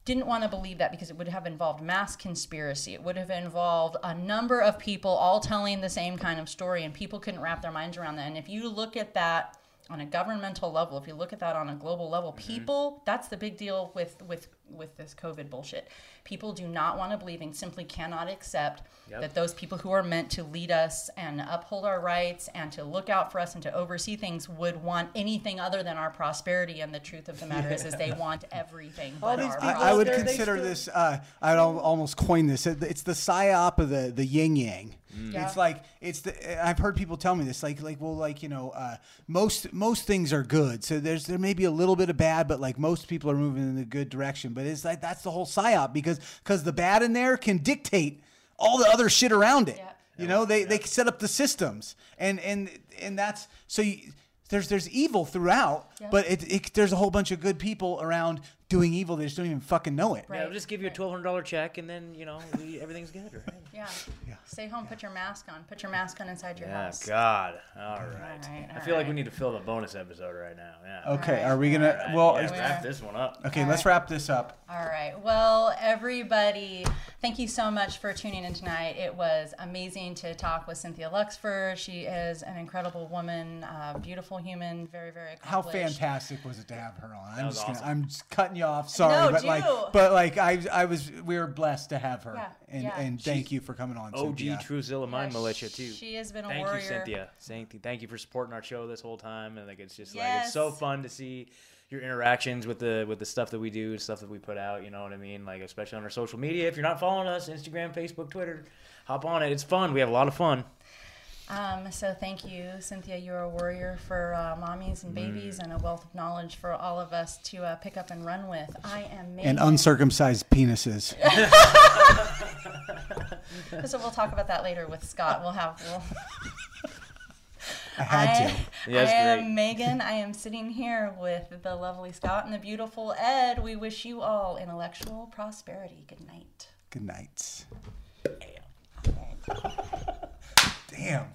didn't want to believe that because it would have involved mass conspiracy. It would have involved a number of people all telling the same kind of story, and people couldn't wrap their minds around that. And if you look at that on a governmental level, if you look at that on a global level, people that's the big deal with with with this COVID bullshit. People do not want to believe and simply cannot accept Yep. that those people who are meant to lead us and uphold our rights and to look out for us and to oversee things would want anything other than our prosperity. And the truth of the matter is, is they want everything but these our people- I, I would consider this. Uh, I'd almost coin this. It's the psyop of the the yin yang. Yeah. It's like it's the. I've heard people tell me this. Like like well like you know uh, most most things are good. So there's there may be a little bit of bad, but like most people are moving in the good direction. But it's like that's the whole psyop because because the bad in there can dictate all the other shit around it. Yeah. You know they they set up the systems and and and that's so. You, there's there's evil throughout, Yeah. but it, it there's a whole bunch of good people around doing evil. They just don't even fucking know it. Right. Yeah, we'll just give you a twelve hundred dollar check, and then you know we, everything's good. Right? *laughs* Yeah. Yeah. Stay home. Put your mask on. Put your mask on inside your Yeah, house. God. All right. right, I all feel like we need to fill the bonus episode right now. Yeah. Okay, Alright. are we gonna? All right, well, yeah, is- wrap this one up. okay, let's wrap this up. All right. Well, everybody, thank you so much for tuning in tonight. It was amazing to talk with Cynthia Luxford. She is an incredible woman, uh, beautiful human, very, very How fantastic was it to have her on? I'm was just gonna. I'm just cutting you off. Sorry, No, but like, but like, I, I was, we were blessed to have her, Yeah, and yeah. and thank you for coming on. OG Cynthia. Truthzilla Mind Yeah, Militia too. She has been a Thank warrior. you, Cynthia. Thank you, thank you for supporting our show this whole time. And like, it's just like it's so fun to see your interactions with the with the stuff that we do, stuff that we put out. You know what I mean? Like, especially on our social media. If you're not following us, Instagram, Facebook, Twitter, hop on it. It's fun. We have a lot of fun. Um, so thank you, Cynthia. You're a warrior for uh, mommies and babies Mm. and a wealth of knowledge for all of us to uh, pick up and run with. I am Megan. and uncircumcised penises. *laughs* *laughs* so we'll talk about that later with Scott. We'll have. We'll, I had I, to. Yeah, that's I am. Megan. *laughs* I am sitting here with the lovely Scott and the beautiful Ed. We wish you all intellectual prosperity. Good night. Good night. Damn.